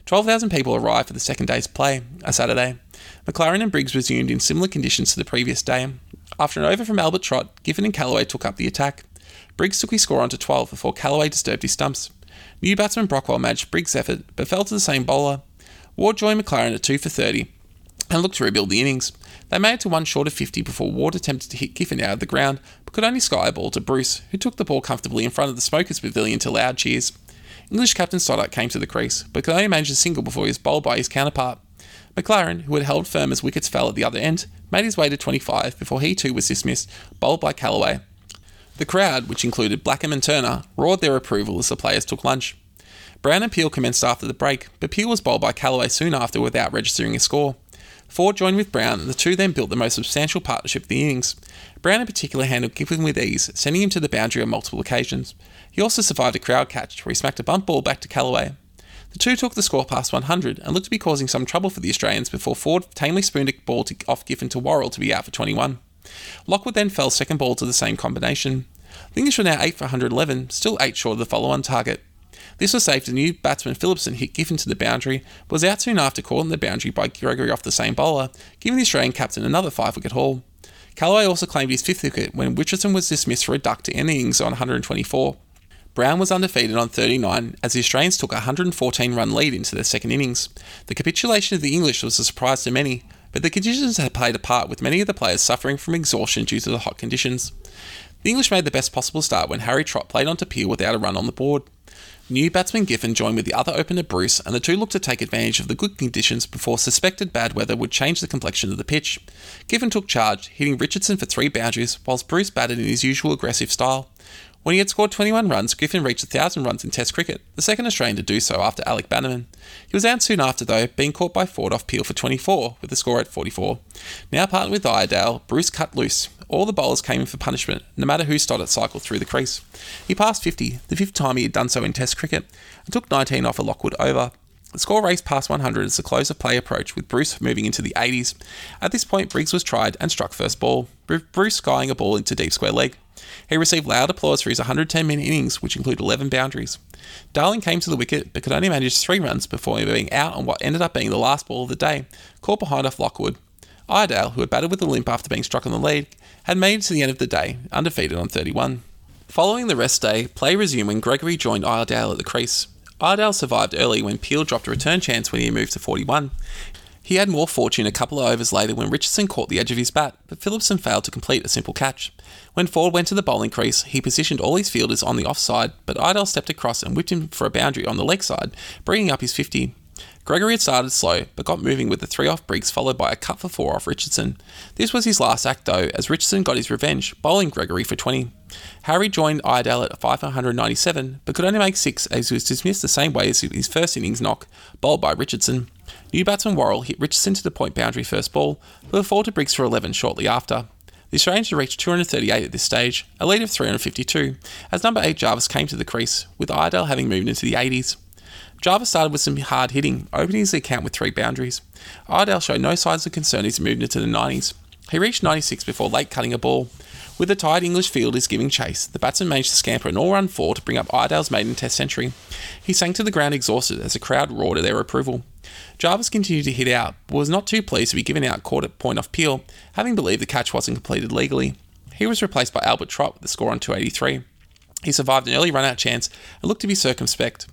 12,000 people arrived for the second day's play, a Saturday. MacLaren and Briggs resumed in similar conditions to the previous day. After an over from Albert Trott, Giffen and Callaway took up the attack. Briggs took his score on to 12 before Callaway disturbed his stumps. New batsman Brockwell matched Briggs' effort, but fell to the same bowler. Ward joined MacLaren at 2 for 30 and looked to rebuild the innings. They made it to one short of 50 before Ward attempted to hit Giffen out of the ground, but could only sky a ball to Bruce, who took the ball comfortably in front of the Smokers Pavilion to loud cheers. English captain Stoddart came to the crease, but could only manage a single before he was bowled by his counterpart. MacLaren, who had held firm as wickets fell at the other end, made his way to 25 before he too was dismissed, bowled by Callaway. The crowd, which included Blackham and Turner, roared their approval as the players took lunch. Brown and Peel commenced after the break, but Peel was bowled by Callaway soon after without registering a score. Ford joined with Brown, and the two then built the most substantial partnership of the innings. Brown in particular handled Giffen with ease, sending him to the boundary on multiple occasions. He also survived a crowd catch, where he smacked a bump ball back to Callaway. The two took the score past 100 and looked to be causing some trouble for the Australians before Ford tamely spooned a ball to, off Giffen to Worrall to be out for 21. Lockwood then fell second ball to the same combination. The English were now 8 for 111, still 8 short of the follow on target. This was saved as new batsman Philipson hit Giffen to the boundary, but was out soon after caught in the boundary by Gregory off the same bowler, giving the Australian captain another five wicket haul. Callaway also claimed his fifth wicket when Richardson was dismissed for a duck to end the innings on 124. Brown was undefeated on 39 as the Australians took a 114 run lead into their second innings. The capitulation of the English was a surprise to many, but the conditions had played a part with many of the players suffering from exhaustion due to the hot conditions. The English made the best possible start when Harry Trott played on to Peel without a run on the board. New batsman Giffen joined with the other opener Bruce, and the two looked to take advantage of the good conditions before suspected bad weather would change the complexion of the pitch. Giffen took charge, hitting Richardson for three boundaries, whilst Bruce batted in his usual aggressive style. When he had scored 21 runs, Giffen reached 1,000 runs in Test cricket, the second Australian to do so after Alec Bannerman. He was out soon after, though, being caught by Ford off Peel for 24, with the score at 44. Now partnered with Iredale, Bruce cut loose. All the bowlers came in for punishment, no matter who started cycled through the crease. He passed 50, the fifth time he had done so in Test cricket, and took 19 off a Lockwood over. The score raced past 100 as the close of play approached, with Bruce moving into the 80s. At this point, Briggs was tried and struck first ball, with Bruce skying a ball into deep square leg. He received loud applause for his 110 minute innings, which included 11 boundaries. Darling came to the wicket, but could only manage three runs before being out on what ended up being the last ball of the day, caught behind off Lockwood. Iredale, who had batted with a limp after being struck on the leg, had made it to the end of the day, undefeated on 31. Following the rest day, play resumed when Gregory joined Iredale at the crease. Iredale survived early when Peel dropped a return chance when he moved to 41. He had more fortune a couple of overs later when Richardson caught the edge of his bat, but Philipson failed to complete a simple catch. When Ford went to the bowling crease, he positioned all his fielders on the offside, but Iredale stepped across and whipped him for a boundary on the leg side, bringing up his 50. Gregory had started slow, but got moving with the three off Briggs, followed by a cut for four off Richardson. This was his last act, though, as Richardson got his revenge, bowling Gregory for 20. Harry joined Iredale at 597, but could only make six as he was dismissed the same way as his first innings knock, bowled by Richardson. New batsman Worrall hit Richardson to the point boundary first ball, but fall to Briggs for 11 shortly after. The Australians had reached 238 at this stage, a lead of 352, as number 8 Jarvis came to the crease, with Iredale having moved into the 80s. Jarvis started with some hard hitting, opening his account with three boundaries. Iredale showed no signs of concern as he moved into the 90s. He reached 96 before late cutting a ball. With a tired English field is giving chase, the batsman managed to scamper an all run four to bring up Iredale's maiden Test century. He sank to the ground exhausted as the crowd roared at their approval. Jarvis continued to hit out, but was not too pleased to be given out caught at point off Peel, having believed the catch wasn't completed legally. He was replaced by Albert Trott with the score on 283. He survived an early run out chance and looked to be circumspect.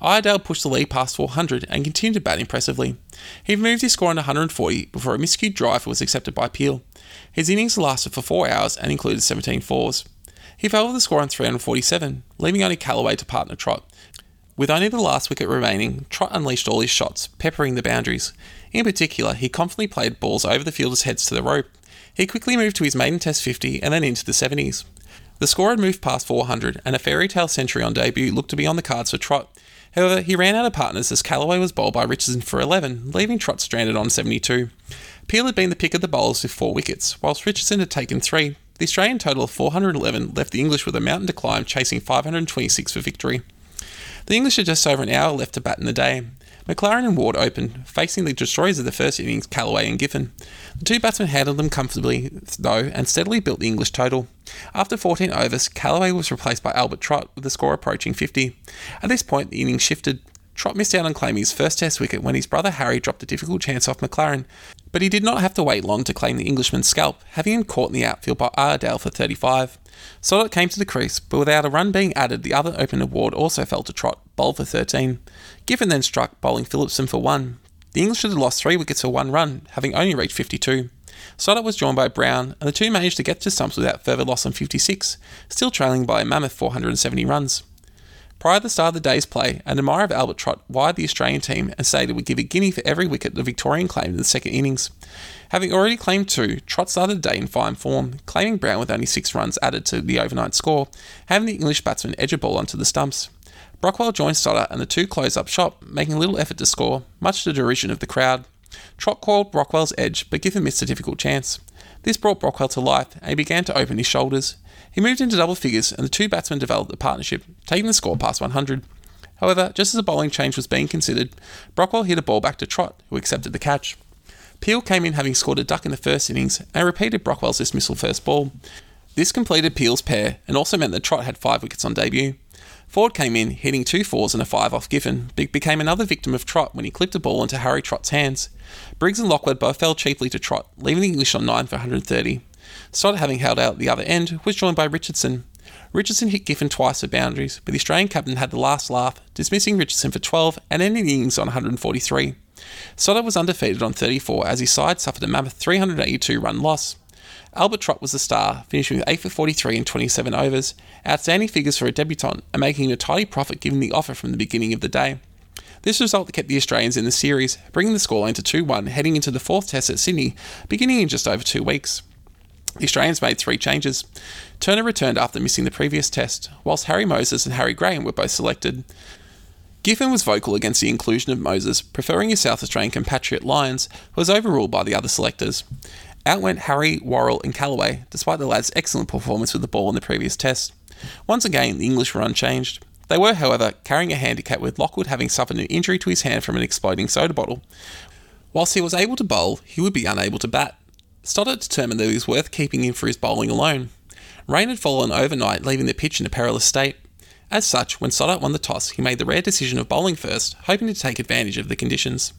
Iredale pushed the lead past 400 and continued to bat impressively. He moved his score on 140 before a miscued drive was accepted by Peel. His innings lasted for four hours and included 17 fours. He fell with the score on 347, leaving only Callaway to partner Trott. With only the last wicket remaining, Trott unleashed all his shots, peppering the boundaries. In particular, he confidently played balls over the fielders' heads to the rope. He quickly moved to his maiden Test 50 and then into the 70s. The score had moved past 400, and a fairy tale century on debut looked to be on the cards for Trott. However, he ran out of partners as Callaway was bowled by Richardson for 11, leaving Trott stranded on 72. Peel had been the pick of the bowlers with four wickets, whilst Richardson had taken three. The Australian total of 411 left the English with a mountain to climb, chasing 526 for victory. The English had just over an hour left to bat in the day. MacLaren and Ward opened, facing the destroyers of the first innings, Callaway and Giffen. The two batsmen handled them comfortably, though, and steadily built the English total. After 14 overs, Callaway was replaced by Albert Trott, with the score approaching 50. At this point, the innings shifted. Trott missed out on claiming his first Test wicket when his brother Harry dropped a difficult chance off MacLaren, but he did not have to wait long to claim the Englishman's scalp, having him caught in the outfield by Iredale for 35. Stoddart came to the crease, but without a run being added, the other open award also fell to Trott, bowled for 13. Giffen then struck, bowling Philipson for 1. The English had lost three wickets for one run, having only reached 52. Stoddart was joined by Brown, and the two managed to get to stumps without further loss on 56, still trailing by a mammoth 470 runs. Prior to the start of the day's play, an admirer of Albert Trott wired the Australian team and stated would give a guinea for every wicket the Victorian claimed in the second innings. Having already claimed two, Trott started the day in fine form, claiming Brown with only six runs added to the overnight score, having the English batsman edge a ball onto the stumps. Brockwell joined Stoddart and the two closed up shop, making little effort to score, much to the derision of the crowd. Trott called Brockwell's edge, but Giffen missed a difficult chance. This brought Brockwell to life, and he began to open his shoulders. He moved into double figures, and the two batsmen developed a partnership, taking the score past 100. However, just as a bowling change was being considered, Brockwell hit a ball back to Trott, who accepted the catch. Peel came in having scored a duck in the first innings and repeated Brockwell's dismissal first ball. This completed Peel's pair and also meant that Trott had five wickets on debut. Ford came in, hitting two fours and a five off Giffen, but became another victim of Trott when he clipped a ball into Harry Trott's hands. Briggs and Lockwood both fell cheaply to Trott, leaving the English on 9 for 130. Stoddart, having held out at the other end, was joined by Richardson. Richardson hit Giffen twice for boundaries, but the Australian captain had the last laugh, dismissing Richardson for 12 and ending the innings on 143. Stoddart was undefeated on 34 as his side suffered a mammoth 382 run loss. Albert Trott was the star, finishing with 8 for 43 in 27 overs, outstanding figures for a debutant, and making a tidy profit given the offer from the beginning of the day. This result kept the Australians in the series, bringing the scoreline to 2 1 heading into the fourth test at Sydney, beginning in just over two weeks. The Australians made three changes. Turner returned after missing the previous test, whilst Harry Moses and Harry Graham were both selected. Giffen was vocal against the inclusion of Moses, preferring his South Australian compatriot Lyons, who was overruled by the other selectors. Out went Harry, Worrall, and Callaway, despite the lads' excellent performance with the ball in the previous test. Once again, the English were unchanged. They were, however, carrying a handicap with Lockwood having suffered an injury to his hand from an exploding soda bottle. Whilst he was able to bowl, he would be unable to bat. Stoddart determined that he was worth keeping him for his bowling alone. Rain had fallen overnight, leaving the pitch in a perilous state. As such, when Stoddart won the toss, he made the rare decision of bowling first, hoping to take advantage of the conditions.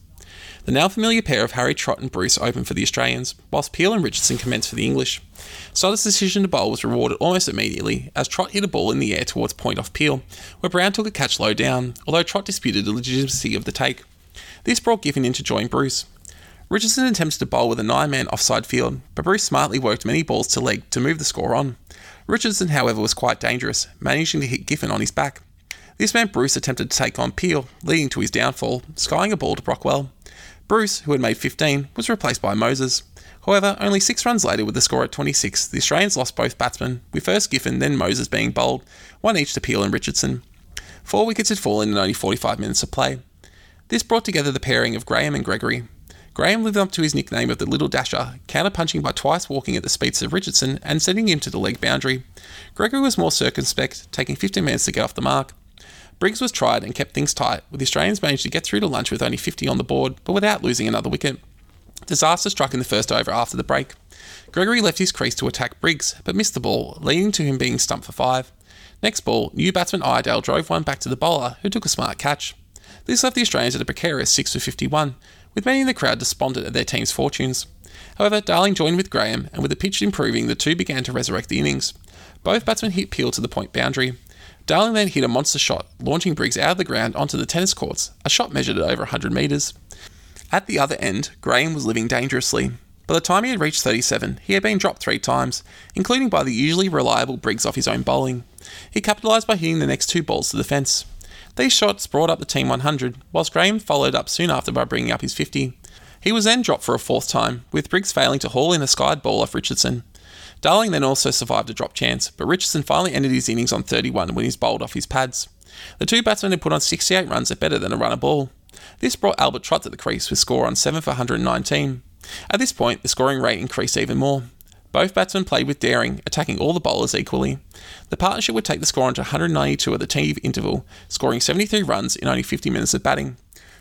The now familiar pair of Harry Trott and Bruce opened for the Australians, whilst Peel and Richardson commenced for the English. Stoddart's decision to bowl was rewarded almost immediately, as Trott hit a ball in the air towards point off Peel, where Brown took a catch low down, although Trott disputed the legitimacy of the take. This brought Giffen in to join Bruce. Richardson attempted to bowl with a nine man offside field, but Bruce smartly worked many balls to leg to move the score on. Richardson, however, was quite dangerous, managing to hit Giffen on his back. This meant Bruce attempted to take on Peel, leading to his downfall, skying a ball to Brockwell. Bruce, who had made 15, was replaced by Moses. However, only six runs later, with the score at 26, the Australians lost both batsmen, with first Giffen, then Moses being bowled, one each to Peel and Richardson. Four wickets had fallen in only 45 minutes of play. This brought together the pairing of Graham and Gregory. Graham lived up to his nickname of the Little Dasher, counter-punching by twice walking at the speeds of Richardson and sending him to the leg boundary. Gregory was more circumspect, taking 15 minutes to get off the mark. Briggs was tried and kept things tight, with the Australians managed to get through to lunch with only 50 on the board, but without losing another wicket. Disaster struck in the first over after the break. Gregory left his crease to attack Briggs, but missed the ball, leading to him being stumped for five. Next ball, new batsman Iredale drove one back to the bowler, who took a smart catch. This left the Australians at a precarious 6 for 51, with many in the crowd despondent at their team's fortunes. However, Darling joined with Graham, and with the pitch improving, the two began to resurrect the innings. Both batsmen hit Peel to the point boundary. Darling then hit a monster shot, launching Briggs out of the ground onto the tennis courts, a shot measured at over 100 metres. At the other end, Graham was living dangerously. By the time he had reached 37, he had been dropped three times, including by the usually reliable Briggs off his own bowling. He capitalised by hitting the next two balls to the fence. These shots brought up the team 100, whilst Graham followed up soon after by bringing up his 50. He was then dropped for a fourth time, with Briggs failing to haul in a skied ball off Richardson. Darling then also survived a drop chance, but Richardson finally ended his innings on 31 when he's bowled off his pads. The two batsmen had put on 68 runs at better than a run a ball. This brought Albert Trott to the crease with score on 7 for 119. At this point, the scoring rate increased even more. Both batsmen played with daring, attacking all the bowlers equally. The partnership would take the score on to 192 at the tea interval, scoring 73 runs in only 50 minutes of batting.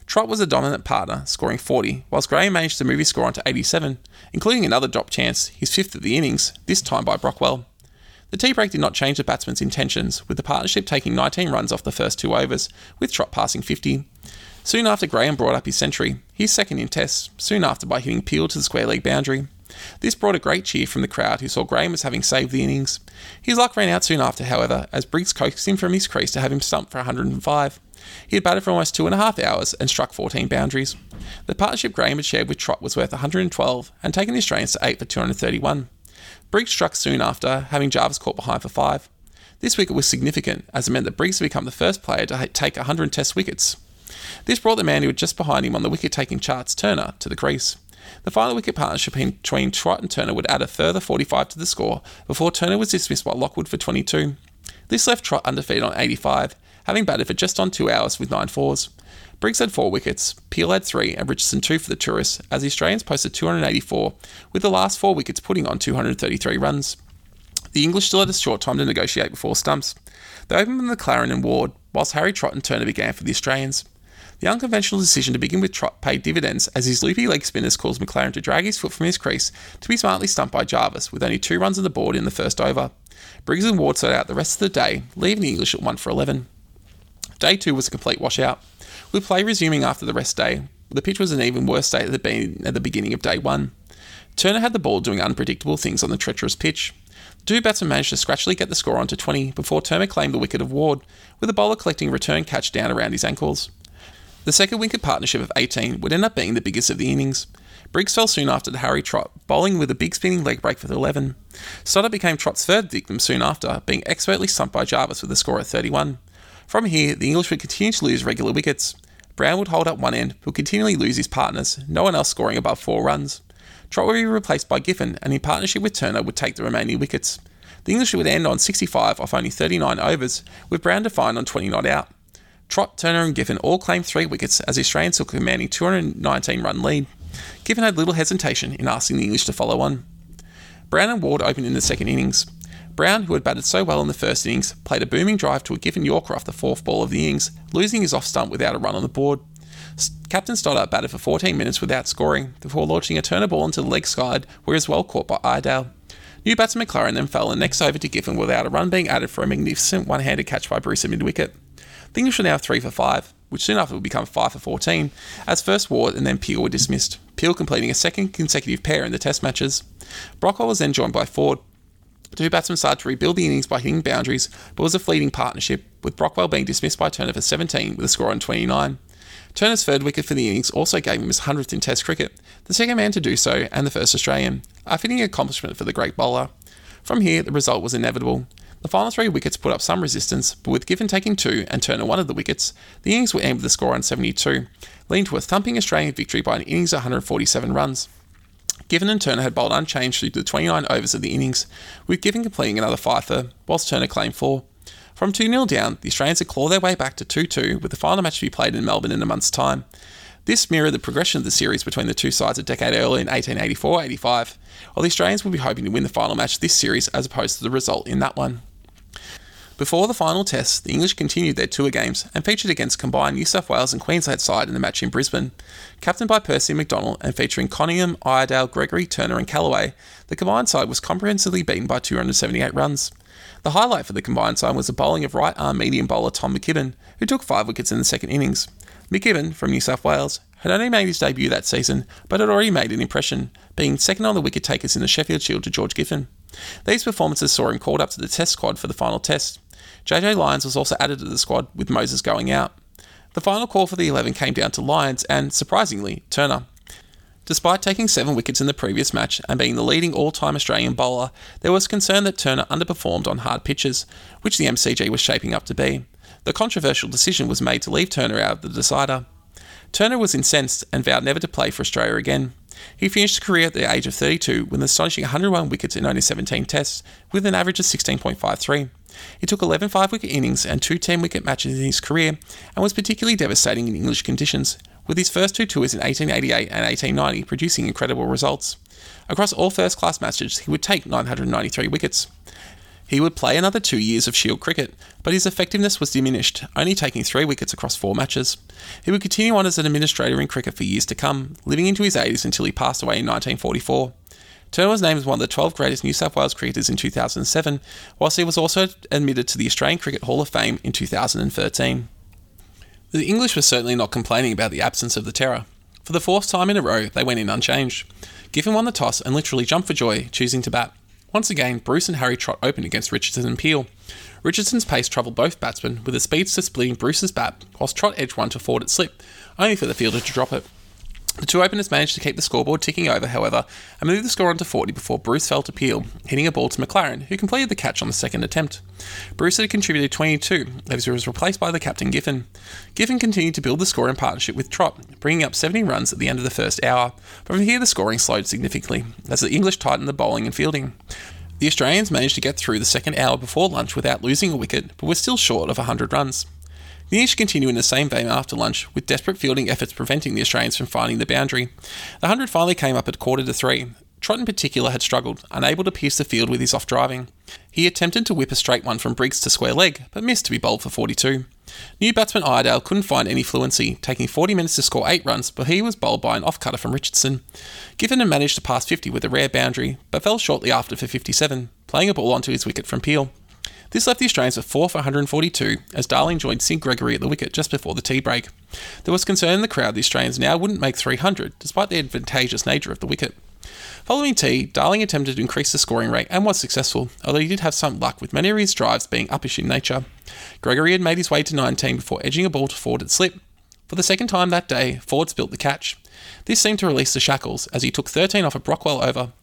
Trott was a dominant partner, scoring 40, whilst Graham managed to move his score on to 87, including another drop chance, his fifth of the innings, this time by Brockwell. The tea break did not change the batsman's intentions, with the partnership taking 19 runs off the first two overs, with Trott passing 50. Soon after, Graham brought up his century, his second in Tests, soon after by hitting Peel to the square leg boundary. This brought a great cheer from the crowd who saw Graham as having saved the innings. His luck ran out soon after, however, as Briggs coaxed him from his crease to have him stumped for 105. He had batted for almost two and a half hours and struck 14 boundaries. The partnership Graham had shared with Trott was worth 112 and taken the Australians to 8 for 231. Briggs struck soon after, having Jarvis caught behind for 5. This wicket was significant as it meant that Briggs had become the first player to take 100 test wickets. This brought the man who was just behind him on the wicket taking charts, Turner, to the crease. The final wicket partnership between Trott and Turner would add a further 45 to the score before Turner was dismissed by Lockwood for 22. This left Trott undefeated on 85, having batted for just on two hours with nine fours. Briggs had four wickets, Peel had three, and Richardson two for the tourists, as the Australians posted 284, with the last four wickets putting on 233 runs. The English still had a short time to negotiate before stumps. They opened with MacLaren and Ward, whilst Harry Trott and Turner began for the Australians. The unconventional decision to begin with Trott paid dividends as his loopy leg spinners caused MacLaren to drag his foot from his crease to be smartly stumped by Jarvis with only two runs on the board in the first over. Briggs and Ward sat out the rest of the day, leaving the English at 1 for 11. Day 2 was a complete washout, with play resuming after the rest day. The pitch was an even worse state than at the beginning of day 1. Turner had the ball doing unpredictable things on the treacherous pitch. The two batsmen managed to scratchily get the score onto 20 before Turner claimed the wicket of Ward, with the bowler collecting a return catch down around his ankles. The second wicket partnership of 18 would end up being the biggest of the innings. Briggs fell soon after to Harry Trott, bowling with a big spinning leg break for 11. Stoddart became Trott's third victim soon after, being expertly stumped by Jarvis with a score of 31. From here, the English would continue to lose regular wickets. Brown would hold up one end, but continually lose his partners, no one else scoring above four runs. Trott would be replaced by Giffen, and in partnership with Turner would take the remaining wickets. The English would end on 65 off only 39 overs, with Brown defined on 20 not out. Trott, Turner, and Giffen all claimed three wickets as the Australians took a commanding 219 run lead. Giffen had little hesitation in asking the English to follow on. Brown and Ward opened in the second innings. Brown, who had batted so well in the first innings, played a booming drive to a given Yorker off the fourth ball of the innings, losing his off stump without a run on the board. Captain Stoddart batted for 14 minutes without scoring, before launching a Turner ball into the leg side, where he was well caught by Iredale. New batsman MacLaren then fell and next over to Giffen without a run being added for a magnificent one handed catch by Bruce at mid wicket. The English were now 3 for 5, which soon after would become 5 for 14, as first Ward and then Peel were dismissed, Peel completing a second consecutive pair in the Test matches. Brockwell was then joined by Ford. The two batsmen started to rebuild the innings by hitting boundaries, but was a fleeting partnership, with Brockwell being dismissed by Turner for 17 with a score on 29. Turner's third wicket for the innings also gave him his 100th in Test cricket, the second man to do so and the first Australian, a fitting accomplishment for the great bowler. From here, the result was inevitable. The final three wickets put up some resistance, but with Giffen taking two and Turner one of the wickets, the innings were aimed with a score on 72, leading to a thumping Australian victory by an innings of 147 runs. Giffen and Turner had bowled unchanged through the 29 overs of the innings, with Giffen completing another fifer, whilst Turner claimed four. From 2 0 down, the Australians had clawed their way back to 2 2, with the final match to be played in Melbourne in a month's time. This mirrored the progression of the series between the two sides a decade earlier in 1884 85, while the Australians would be hoping to win the final match of this series as opposed to the result in that one. Before the final test, the English continued their tour games and featured against combined New South Wales and Queensland side in the match in Brisbane. Captained by Percy McDonnell and featuring Coningham, Iredale, Gregory, Turner, and Callaway, the combined side was comprehensively beaten by 278 runs. The highlight for the combined side was the bowling of right arm medium bowler Tom McKibben, who took five wickets in the second innings. McKibben, from New South Wales, had only made his debut that season, but had already made an impression, being second on the wicket takers in the Sheffield Shield to George Giffen. These performances saw him called up to the Test squad for the final test. JJ Lyons was also added to the squad, with Moses going out. The final call for the 11 came down to Lyons and, surprisingly, Turner. Despite taking seven wickets in the previous match and being the leading all time Australian bowler, there was concern that Turner underperformed on hard pitches, which the MCG was shaping up to be. The controversial decision was made to leave Turner out of the decider. Turner was incensed and vowed never to play for Australia again. He finished his career at the age of 32 with an astonishing 101 wickets in only 17 tests, with an average of 16.53. He took 11 5 wicket innings and two 10 wicket matches in his career and was particularly devastating in English conditions, with his first two tours in 1888 and 1890 producing incredible results. Across all first class matches, he would take 993 wickets. He would play another two years of Shield cricket, but his effectiveness was diminished, only taking three wickets across four matches. He would continue on as an administrator in cricket for years to come, living into his 80s until he passed away in 1944. Turner was named one of the 12 greatest New South Wales cricketers in 2007, whilst he was also admitted to the Australian Cricket Hall of Fame in 2013. The English were certainly not complaining about the absence of the terror. For the fourth time in a row, they went in unchanged. Giffen won the toss and literally jumped for joy, choosing to bat. Once again, Bruce and Harry Trott opened against Richardson and Peel. Richardson's pace troubled both batsmen, with the speedster splitting Bruce's bat, whilst Trott edged one to forward at slip, only for the fielder to drop it. The two openers managed to keep the scoreboard ticking over, however, and moved the score on to 40 before Bruce fell to Peel, hitting a ball to MacLaren, who completed the catch on the second attempt. Bruce had contributed 22, as he was replaced by the captain Giffen. Giffen continued to build the score in partnership with Trott, bringing up 70 runs at the end of the first hour, but from here the scoring slowed significantly, as the English tightened the bowling and fielding. The Australians managed to get through the second hour before lunch without losing a wicket, but were still short of 100 runs. The English continued in the same vein after lunch, with desperate fielding efforts preventing the Australians from finding the boundary. The 100 finally came up at quarter to three. Trott in particular had struggled, unable to pierce the field with his off driving. He attempted to whip a straight one from Briggs to square leg, but missed to be bowled for 42. New batsman Iredale couldn't find any fluency, taking 40 minutes to score 8 runs, but he was bowled by an off cutter from Richardson. Giffen managed to pass 50 with a rare boundary, but fell shortly after for 57, playing a ball onto his wicket from Peel. This left the Australians with 4 for 142 as Darling joined Syd Gregory at the wicket just before the tea break. There was concern in the crowd the Australians now wouldn't make 300 despite the advantageous nature of the wicket. Following tea, Darling attempted to increase the scoring rate and was successful, although he did have some luck with many of his drives being uppish in nature. Gregory had made his way to 19 before edging a ball to Ford at slip. For the second time that day, Ford spilt the catch. This seemed to release the shackles as he took 13 off a Brockwell over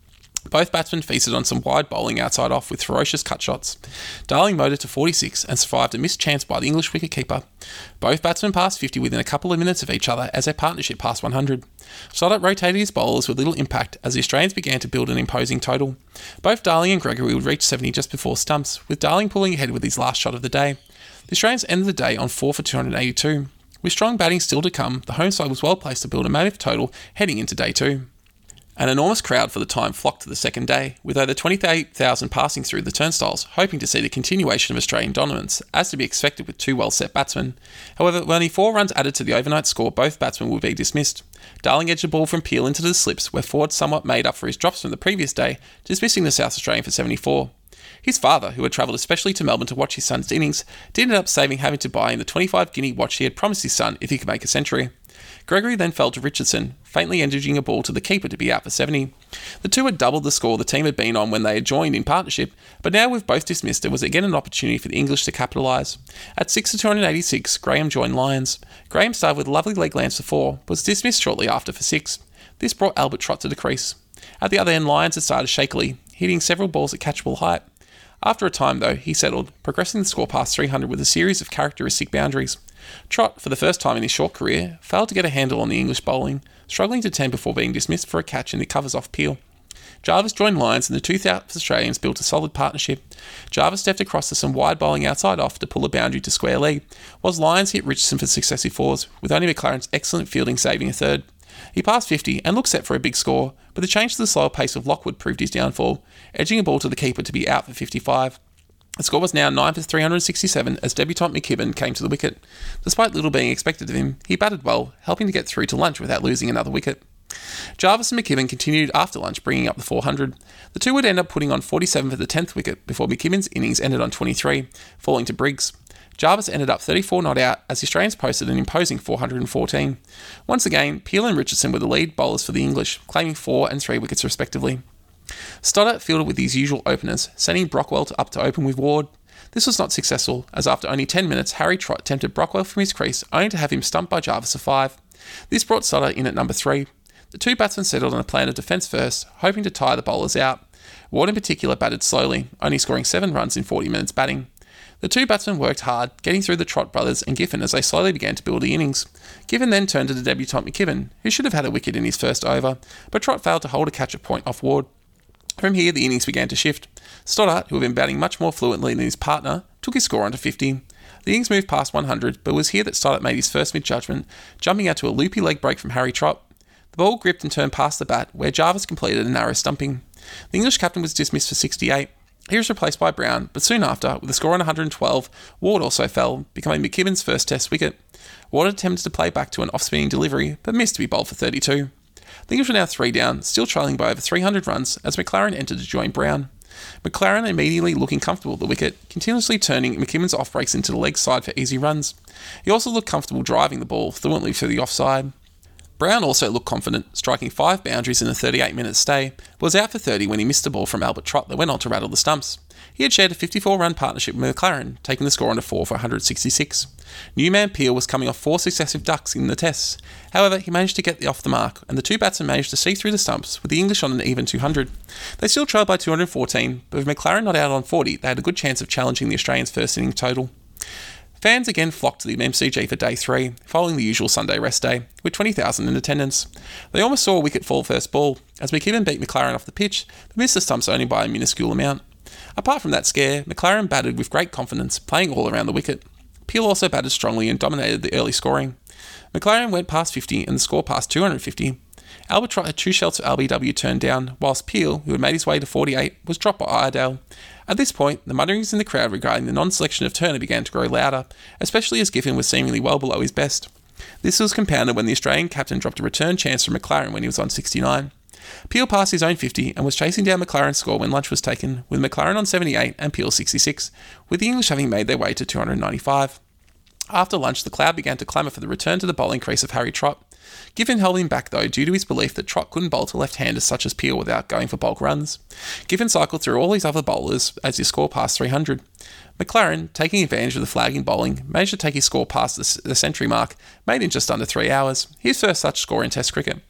both batsmen feasted on some wide bowling outside off with ferocious cut shots. Darling motored to 46 and survived a missed chance by the English wicketkeeper. Both batsmen passed 50 within a couple of minutes of each other as their partnership passed 100. Stoddart rotated his bowlers with little impact as the Australians began to build an imposing total. Both Darling and Gregory would reach 70 just before stumps, with Darling pulling ahead with his last shot of the day. The Australians ended the day on 4 for 282. With strong batting still to come, the home side was well placed to build a massive total heading into day two. An enormous crowd for the time flocked to the second day, with over 28,000 passing through the turnstiles, hoping to see the continuation of Australian dominance, as to be expected with two well set batsmen. However, with only four runs added to the overnight score, both batsmen would be dismissed. Darling edged the ball from Peel into the slips, where Ford somewhat made up for his drops from the previous day, dismissing the South Australian for 74. His father, who had travelled especially to Melbourne to watch his son's innings, did end up saving having to buy him the 25 guinea watch he had promised his son if he could make a century. Gregory then fell to Richardson, faintly edging a ball to the keeper to be out for 70. The two had doubled the score the team had been on when they had joined in partnership, but now with both dismissed, it was again an opportunity for the English to capitalise. At 6 to 286, Graham joined Lyons. Graham started with lovely leg lengths for 4, but was dismissed shortly after for 6. This brought Albert Trott to the crease. At the other end, Lyons had started shakily, hitting several balls at catchable height. After a time, though, he settled, progressing the score past 300 with a series of characteristic boundaries. Trott, for the first time in his short career, failed to get a handle on the English bowling, struggling to 10 before being dismissed for a catch in the covers off Peel. Jarvis joined Lyons and the two South Australians built a solid partnership. Jarvis stepped across to some wide bowling outside off to pull a boundary to square leg, whilst Lyons hit Richardson for successive fours, with only MacLaren's excellent fielding saving a third. He passed 50 and looked set for a big score, but the change to the slower pace of Lockwood proved his downfall, edging a ball to the keeper to be out for 55. The score was now 9 for 367 as debutant McKibben came to the wicket. Despite little being expected of him, he batted well, helping to get through to lunch without losing another wicket. Jarvis and McKibben continued after lunch, bringing up the 400. The two would end up putting on 47 for the 10th wicket before McKibben's innings ended on 23, falling to Briggs. Jarvis ended up 34 not out as the Australians posted an imposing 414. Once again, Peel and Richardson were the lead bowlers for the English, claiming four and three wickets respectively. Stoddart fielded with his usual openers, sending Brockwell up to open with Ward. This was not successful, as after only 10 minutes, Harry Trott tempted Brockwell from his crease, only to have him stumped by Jarvis for five. This brought Stoddart in at number three. The two batsmen settled on a plan of defence first, hoping to tire the bowlers out. Ward in particular batted slowly, only scoring seven runs in 40 minutes batting. The two batsmen worked hard, getting through the Trott brothers and Giffen as they slowly began to build the innings. Giffen then turned to the debutant McKibben, who should have had a wicket in his first over, but Trott failed to hold a catch at point off Ward. From here, the innings began to shift. Stoddart, who had been batting much more fluently than his partner, took his score onto 50. The innings moved past 100, but it was here that Stoddart made his first mid judgment, jumping out to a loopy leg break from Harry Trott. The ball gripped and turned past the bat, where Jarvis completed a narrow stumping. The English captain was dismissed for 68. He was replaced by Brown, but soon after, with a score on 112, Ward also fell, becoming McKibben's first Test wicket. Ward attempted to play back to an off spinning delivery, but missed to be bowled for 32. The were now three down, still trailing by over 300 runs as MacLaren entered to join Brown. MacLaren immediately looking comfortable at the wicket, continuously turning McKibben's off breaks into the leg side for easy runs. He also looked comfortable driving the ball fluently through the offside. Brown also looked confident, striking five boundaries in a 38 minute stay, was out for 30 when he missed a ball from Albert Trott that went on to rattle the stumps. He had shared a 54 run partnership with MacLaren, taking the score onto 4 for 166. Newman Peel was coming off four successive ducks in the tests. However, he managed to get off the mark, and the two batsmen managed to see through the stumps, with the English on an even 200. They still trailed by 214, but with MacLaren not out on 40, they had a good chance of challenging the Australians' first inning total. Fans again flocked to the MCG for day three, following the usual Sunday rest day, with 20,000 in attendance. They almost saw a wicket fall first ball, as McKibben beat MacLaren off the pitch, but missed the stumps only by a minuscule amount. Apart from that scare, MacLaren batted with great confidence, playing all around the wicket. Peel also batted strongly and dominated the early scoring. MacLaren went past 50 and the score past 250. Albert Trott had two shots of LBW turned down, whilst Peel, who had made his way to 48, was dropped by Iredale. At this point, the mutterings in the crowd regarding the non selection of Turner began to grow louder, especially as Giffen was seemingly well below his best. This was compounded when the Australian captain dropped a return chance from MacLaren when he was on 69. Peel passed his own 50 and was chasing down MacLaren's score when lunch was taken, with MacLaren on 78 and Peel 66, with the English having made their way to 295. After lunch, the crowd began to clamour for the return to the bowling crease of Harry Trott. Giffen held him back though due to his belief that Trott couldn't bowl to left-handers such as Peel without going for bulk runs. Giffen cycled through all these other bowlers as his score passed 300. MacLaren, taking advantage of the flagging bowling, managed to take his score past the century mark, made in just under three hours, his first such score in Test cricket.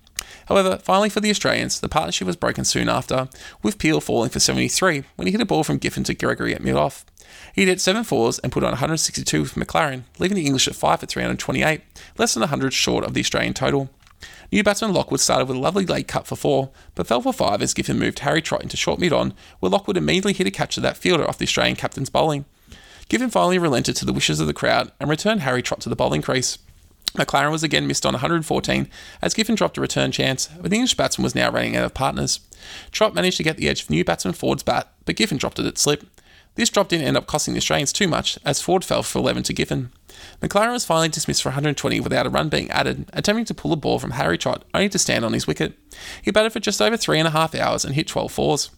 However, finally for the Australians, the partnership was broken soon after, with Peel falling for 73 when he hit a ball from Giffen to Gregory at mid-off. He hit seven fours and put on 162 with MacLaren, leaving the English at 5 for 328, less than 100 short of the Australian total. New batsman Lockwood started with a lovely late cut for four, but fell for five as Giffen moved Harry Trott into short mid on, where Lockwood immediately hit a catch to that fielder off the Australian captain's bowling. Giffen finally relented to the wishes of the crowd and returned Harry Trott to the bowling crease. MacLaren was again missed on 114 as Giffen dropped a return chance, but the English batsman was now running out of partners. Trott managed to get the edge of new batsman Ford's bat, but Giffen dropped it at slip. This drop didn't end up costing the Australians too much, as Ford fell for 11 to Giffen. MacLaren was finally dismissed for 120 without a run being added, attempting to pull a ball from Harry Trott, only to stand on his wicket. He batted for just over three and a half hours and hit 12 fours.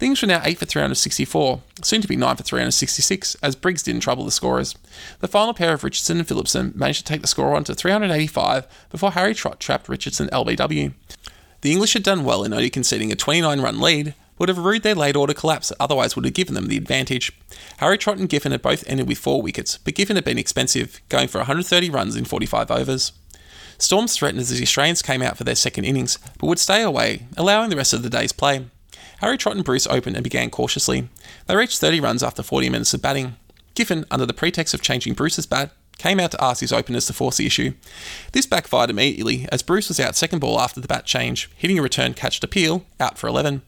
Things were now 8 for 364, soon to be 9 for 366, as Briggs didn't trouble the scorers. The final pair of Richardson and Philipson managed to take the score on to 385 before Harry Trott trapped Richardson LBW. The English had done well in only conceding a 29 run lead, would have rued their late order collapse otherwise would have given them the advantage. Harry Trott and Giffen had both ended with four wickets, but Giffen had been expensive, going for 130 runs in 45 overs. Storms threatened as the Australians came out for their second innings, but would stay away, allowing the rest of the day's play. Harry Trott and Bruce opened and began cautiously. They reached 30 runs after 40 minutes of batting. Giffen, under the pretext of changing Bruce's bat, came out to ask his openers to force the issue. This backfired immediately as Bruce was out second ball after the bat change, hitting a return catch to Peel, out for 11.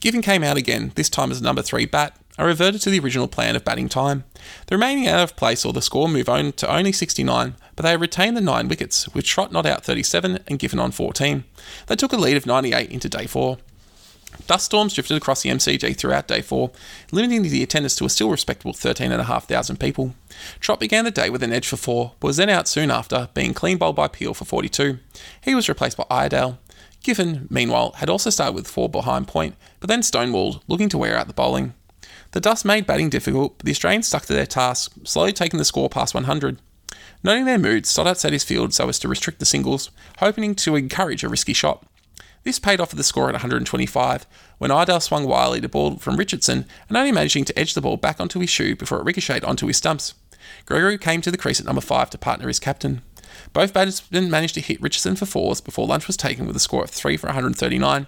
Giffen came out again, this time as a number 3 bat, and reverted to the original plan of batting time. The remaining out of play saw the score move on to only 69, but they retained the 9 wickets, with Trott not out 37 and Giffen on 14. They took a lead of 98 into day 4. Dust storms drifted across the MCG throughout day four, limiting the attendance to a still respectable 13,500 people. Trott began the day with an edge for four, but was then out soon after, being clean bowled by Peel for 42. He was replaced by Iredale. Giffen, meanwhile, had also started with four behind point, but then stonewalled, looking to wear out the bowling. The dust made batting difficult, but the Australians stuck to their task, slowly taking the score past 100. Noting their mood, Stoddart set his field so as to restrict the singles, hoping to encourage a risky shot. This paid off with the score at 125, when Iredale swung wildly to ball from Richardson and only managing to edge the ball back onto his shoe before it ricocheted onto his stumps. Gregory came to the crease at number 5 to partner his captain. Both batsmen managed to hit Richardson for fours before lunch was taken with a score of 3 for 139.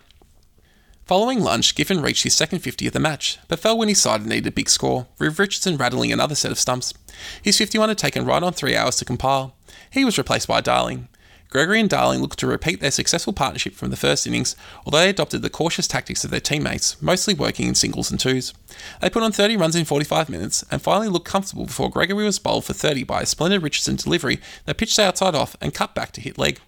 Following lunch, Giffen reached his second 50 of the match, but fell when his side needed a big score, with Richardson rattling another set of stumps. His 51 had taken right on three hours to compile. He was replaced by Darling. Gregory and Darling looked to repeat their successful partnership from the first innings, although they adopted the cautious tactics of their teammates, mostly working in singles and twos. They put on 30 runs in 45 minutes and finally looked comfortable before Gregory was bowled for 30 by a splendid Richardson delivery that pitched outside off and cut back to hit leg.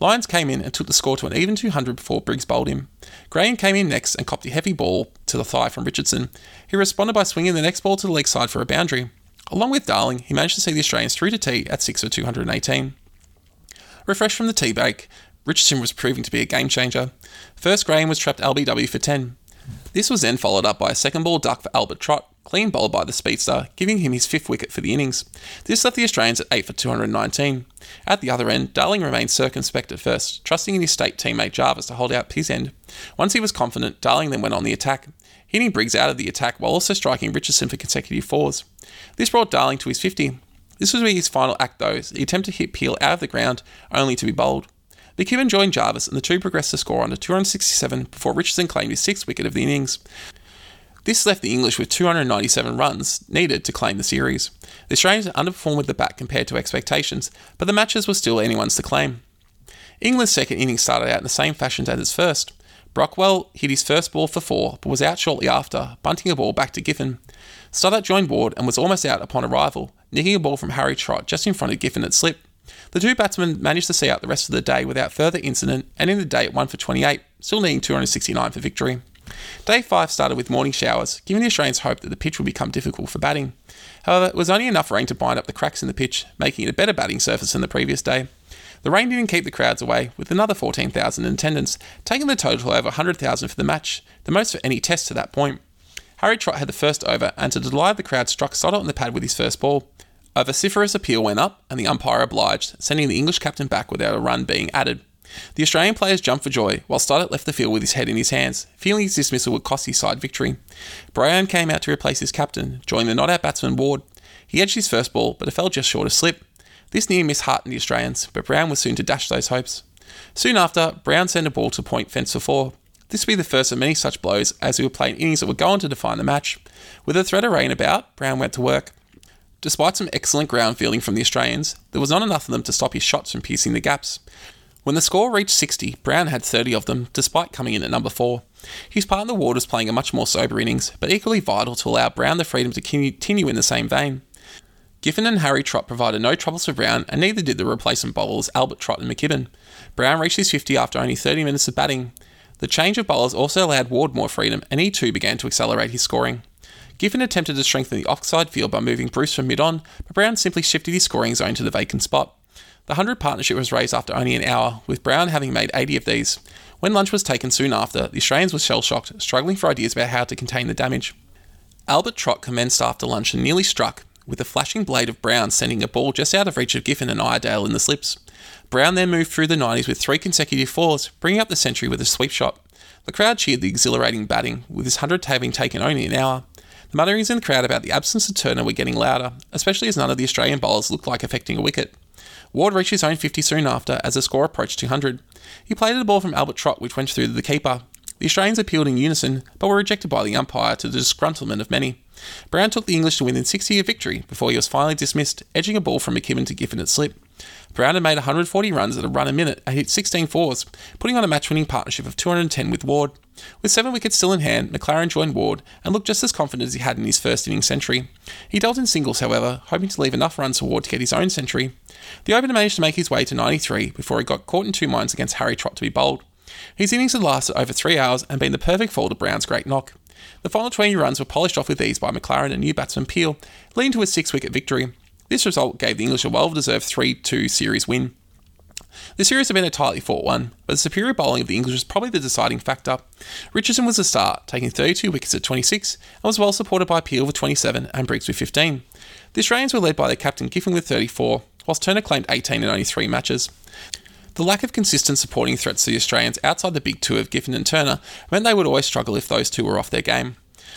Lyons came in and took the score to an even 200 before Briggs bowled him. Graham came in next and copped a heavy ball to the thigh from Richardson. He responded by swinging the next ball to the leg side for a boundary. Along with Darling, he managed to see the Australians through to tea at 6 for 218. Refreshed from the tea break, Richardson was proving to be a game changer. First, Graham was trapped LBW for 10. This was then followed up by a second ball duck for Albert Trott, clean bowled by the speedster, giving him his fifth wicket for the innings. This left the Australians at 8 for 219. At the other end, Darling remained circumspect at first, trusting in his state teammate Jarvis to hold out his end. Once he was confident, Darling then went on the attack, hitting Briggs out of the attack while also striking Richardson for consecutive fours. This brought Darling to his 50. This was his final act though, as he attempted to hit Peel out of the ground, only to be bowled. McKibben joined Jarvis and the two progressed the score on to 267 before Richardson claimed his sixth wicket of the innings. This left the English with 297 runs needed to claim the series. The Australians underperformed with the bat compared to expectations, but the matches were still anyone's to claim. England's second innings started out in the same fashion as its first. Brockwell hit his first ball for four, but was out shortly after, bunting a ball back to Giffen. Stoddart joined Ward and was almost out upon arrival, nicking a ball from Harry Trott just in front of Giffen at slip. The two batsmen managed to see out the rest of the day without further incident, and in the day at 1 for 28, still needing 269 for victory. Day 5 started with morning showers, giving the Australians hope that the pitch would become difficult for batting. However, it was only enough rain to bind up the cracks in the pitch, making it a better batting surface than the previous day. The rain didn't keep the crowds away, with another 14,000 in attendance, taking the total over 100,000 for the match, the most for any test to that point. Harry Trott had the first over, and to delight the crowd, struck Stoddart on the pad with his first ball. A vociferous appeal went up, and the umpire obliged, sending the English captain back without a run being added. The Australian players jumped for joy, while Stoddart left the field with his head in his hands, feeling his dismissal would cost his side victory. Brown came out to replace his captain, joining the not out batsman Ward. He edged his first ball, but it fell just short of slip. This near miss heartened the Australians, but Brown was soon to dash those hopes. Soon after, Brown sent a ball to point fence for four. This would be the first of many such blows, as we were playing innings that would go on to define the match. With a threat of rain about, Brown went to work. Despite some excellent ground fielding from the Australians, there was not enough of them to stop his shots from piercing the gaps. When the score reached 60, Brown had 30 of them, despite coming in at number 4. His partner Ward was playing a much more sober innings, but equally vital to allow Brown the freedom to continue in the same vein. Giffen and Harry Trott provided no troubles for Brown, and neither did the replacement bowlers Albert Trott and McKibben. Brown reached his 50 after only 30 minutes of batting. The change of bowlers also allowed Ward more freedom, and he too began to accelerate his scoring. Giffen attempted to strengthen the offside field by moving Bruce from mid on, but Brown simply shifted his scoring zone to the vacant spot. The 100 partnership was raised after only an hour, with Brown having made 80 of these. When lunch was taken soon after, the Australians were shell shocked, struggling for ideas about how to contain the damage. Albert Trott commenced after lunch and nearly struck, with a flashing blade of Brown sending a ball just out of reach of Giffen and Iredale in the slips. Brown then moved through the 90s with three consecutive fours, bringing up the century with a sweep shot. The crowd cheered the exhilarating batting, with his 100 having taken only an hour. The mutterings in the crowd about the absence of Turner were getting louder, especially as none of the Australian bowlers looked like affecting a wicket. Ward reached his own 50 soon after as the score approached 200. He played a ball from Albert Trott which went through to the keeper. The Australians appealed in unison, but were rejected by the umpire to the disgruntlement of many. Brown took the English to within 60 of victory before he was finally dismissed, edging a ball from McKibben to Giffen at slip. Brown had made 140 runs at a run a minute and hit 16 fours, putting on a match winning partnership of 210 with Ward. With seven wickets still in hand, MacLaren joined Ward and looked just as confident as he had in his first innings century. He dealt in singles, however, hoping to leave enough runs for Ward to get his own century. The opener managed to make his way to 93 before he got caught in two minds against Harry Trott to be bowled. His innings had lasted over three hours and been the perfect fall to Brown's great knock. The final 20 runs were polished off with ease by MacLaren and new batsman Peel, leading to a six wicket victory. This result gave the English a well deserved 3 2 series win. The series had been a tightly fought one, but the superior bowling of the English was probably the deciding factor. Richardson was the star, taking 32 wickets at 26, and was well supported by Peel with 27 and Briggs with 15. The Australians were led by their captain Giffen with 34, whilst Turner claimed 18 in only three matches. The lack of consistent supporting threats to the Australians outside the big two of Giffen and Turner meant they would always struggle if those two were off their game.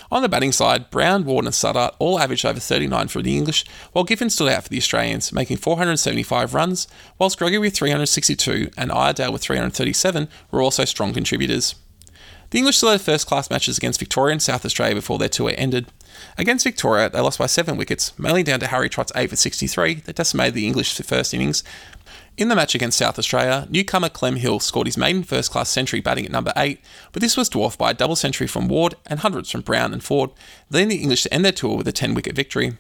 On the batting side, Brown, Ward, and Sutter all averaged over 39 for the English, while Giffen stood out for the Australians, making 475 runs, whilst Gregory with 362 and Iredale with 337 were also strong contributors. The English still had first class matches against Victoria and South Australia before their tour ended. Against Victoria, they lost by seven wickets, mainly down to Harry Trott's 8 for 63 that decimated the English first innings. In the match against South Australia, newcomer Clem Hill scored his maiden first class century batting at number 8, but this was dwarfed by a double century from Ward and hundreds from Brown and Ford, leading the English to end their tour with a 10 wicket victory.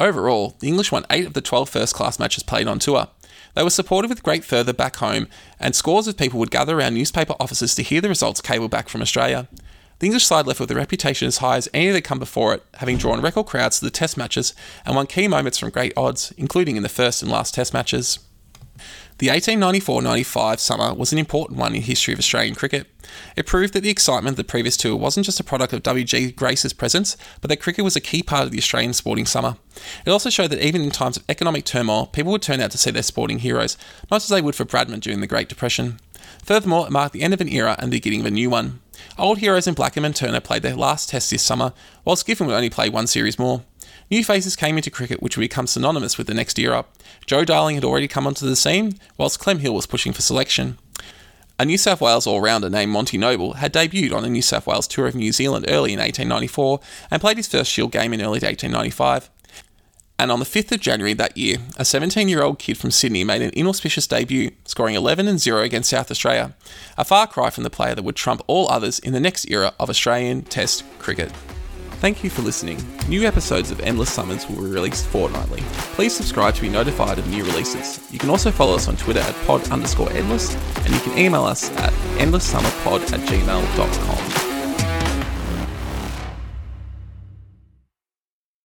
Overall, the English won 8 of the 12 first class matches played on tour. They were supported with great fervour back home, and scores of people would gather around newspaper offices to hear the results cable back from Australia. The English side left with a reputation as high as any that come before it, having drawn record crowds to the Test matches and won key moments from great odds, including in the first and last Test matches. The 1894-95 summer was an important one in the history of Australian cricket. It proved that the excitement of the previous tour wasn't just a product of W.G. Grace's presence, but that cricket was a key part of the Australian sporting summer. It also showed that even in times of economic turmoil, people would turn out to see their sporting heroes, not as they would for Bradman during the Great Depression. Furthermore, it marked the end of an era and the beginning of a new one. Old heroes in Blackham and Turner played their last test this summer, whilst Giffen would only play one series more. New faces came into cricket which would become synonymous with the next era. Joe Darling had already come onto the scene, whilst Clem Hill was pushing for selection. A New South Wales all rounder named Monty Noble had debuted on a New South Wales tour of New Zealand early in 1894 and played his first Shield game in early 1895. And on the 5th of January that year, a 17 year old kid from Sydney made an inauspicious debut, scoring 11 and 0 against South Australia, a far cry from the player that would trump all others in the next era of Australian Test cricket. Thank you for listening. New episodes of Endless Summers will be released fortnightly. Please subscribe to be notified of new releases. You can also follow us on Twitter at pod underscore endless, and you can email us at endlesssummerpod at gmail.com.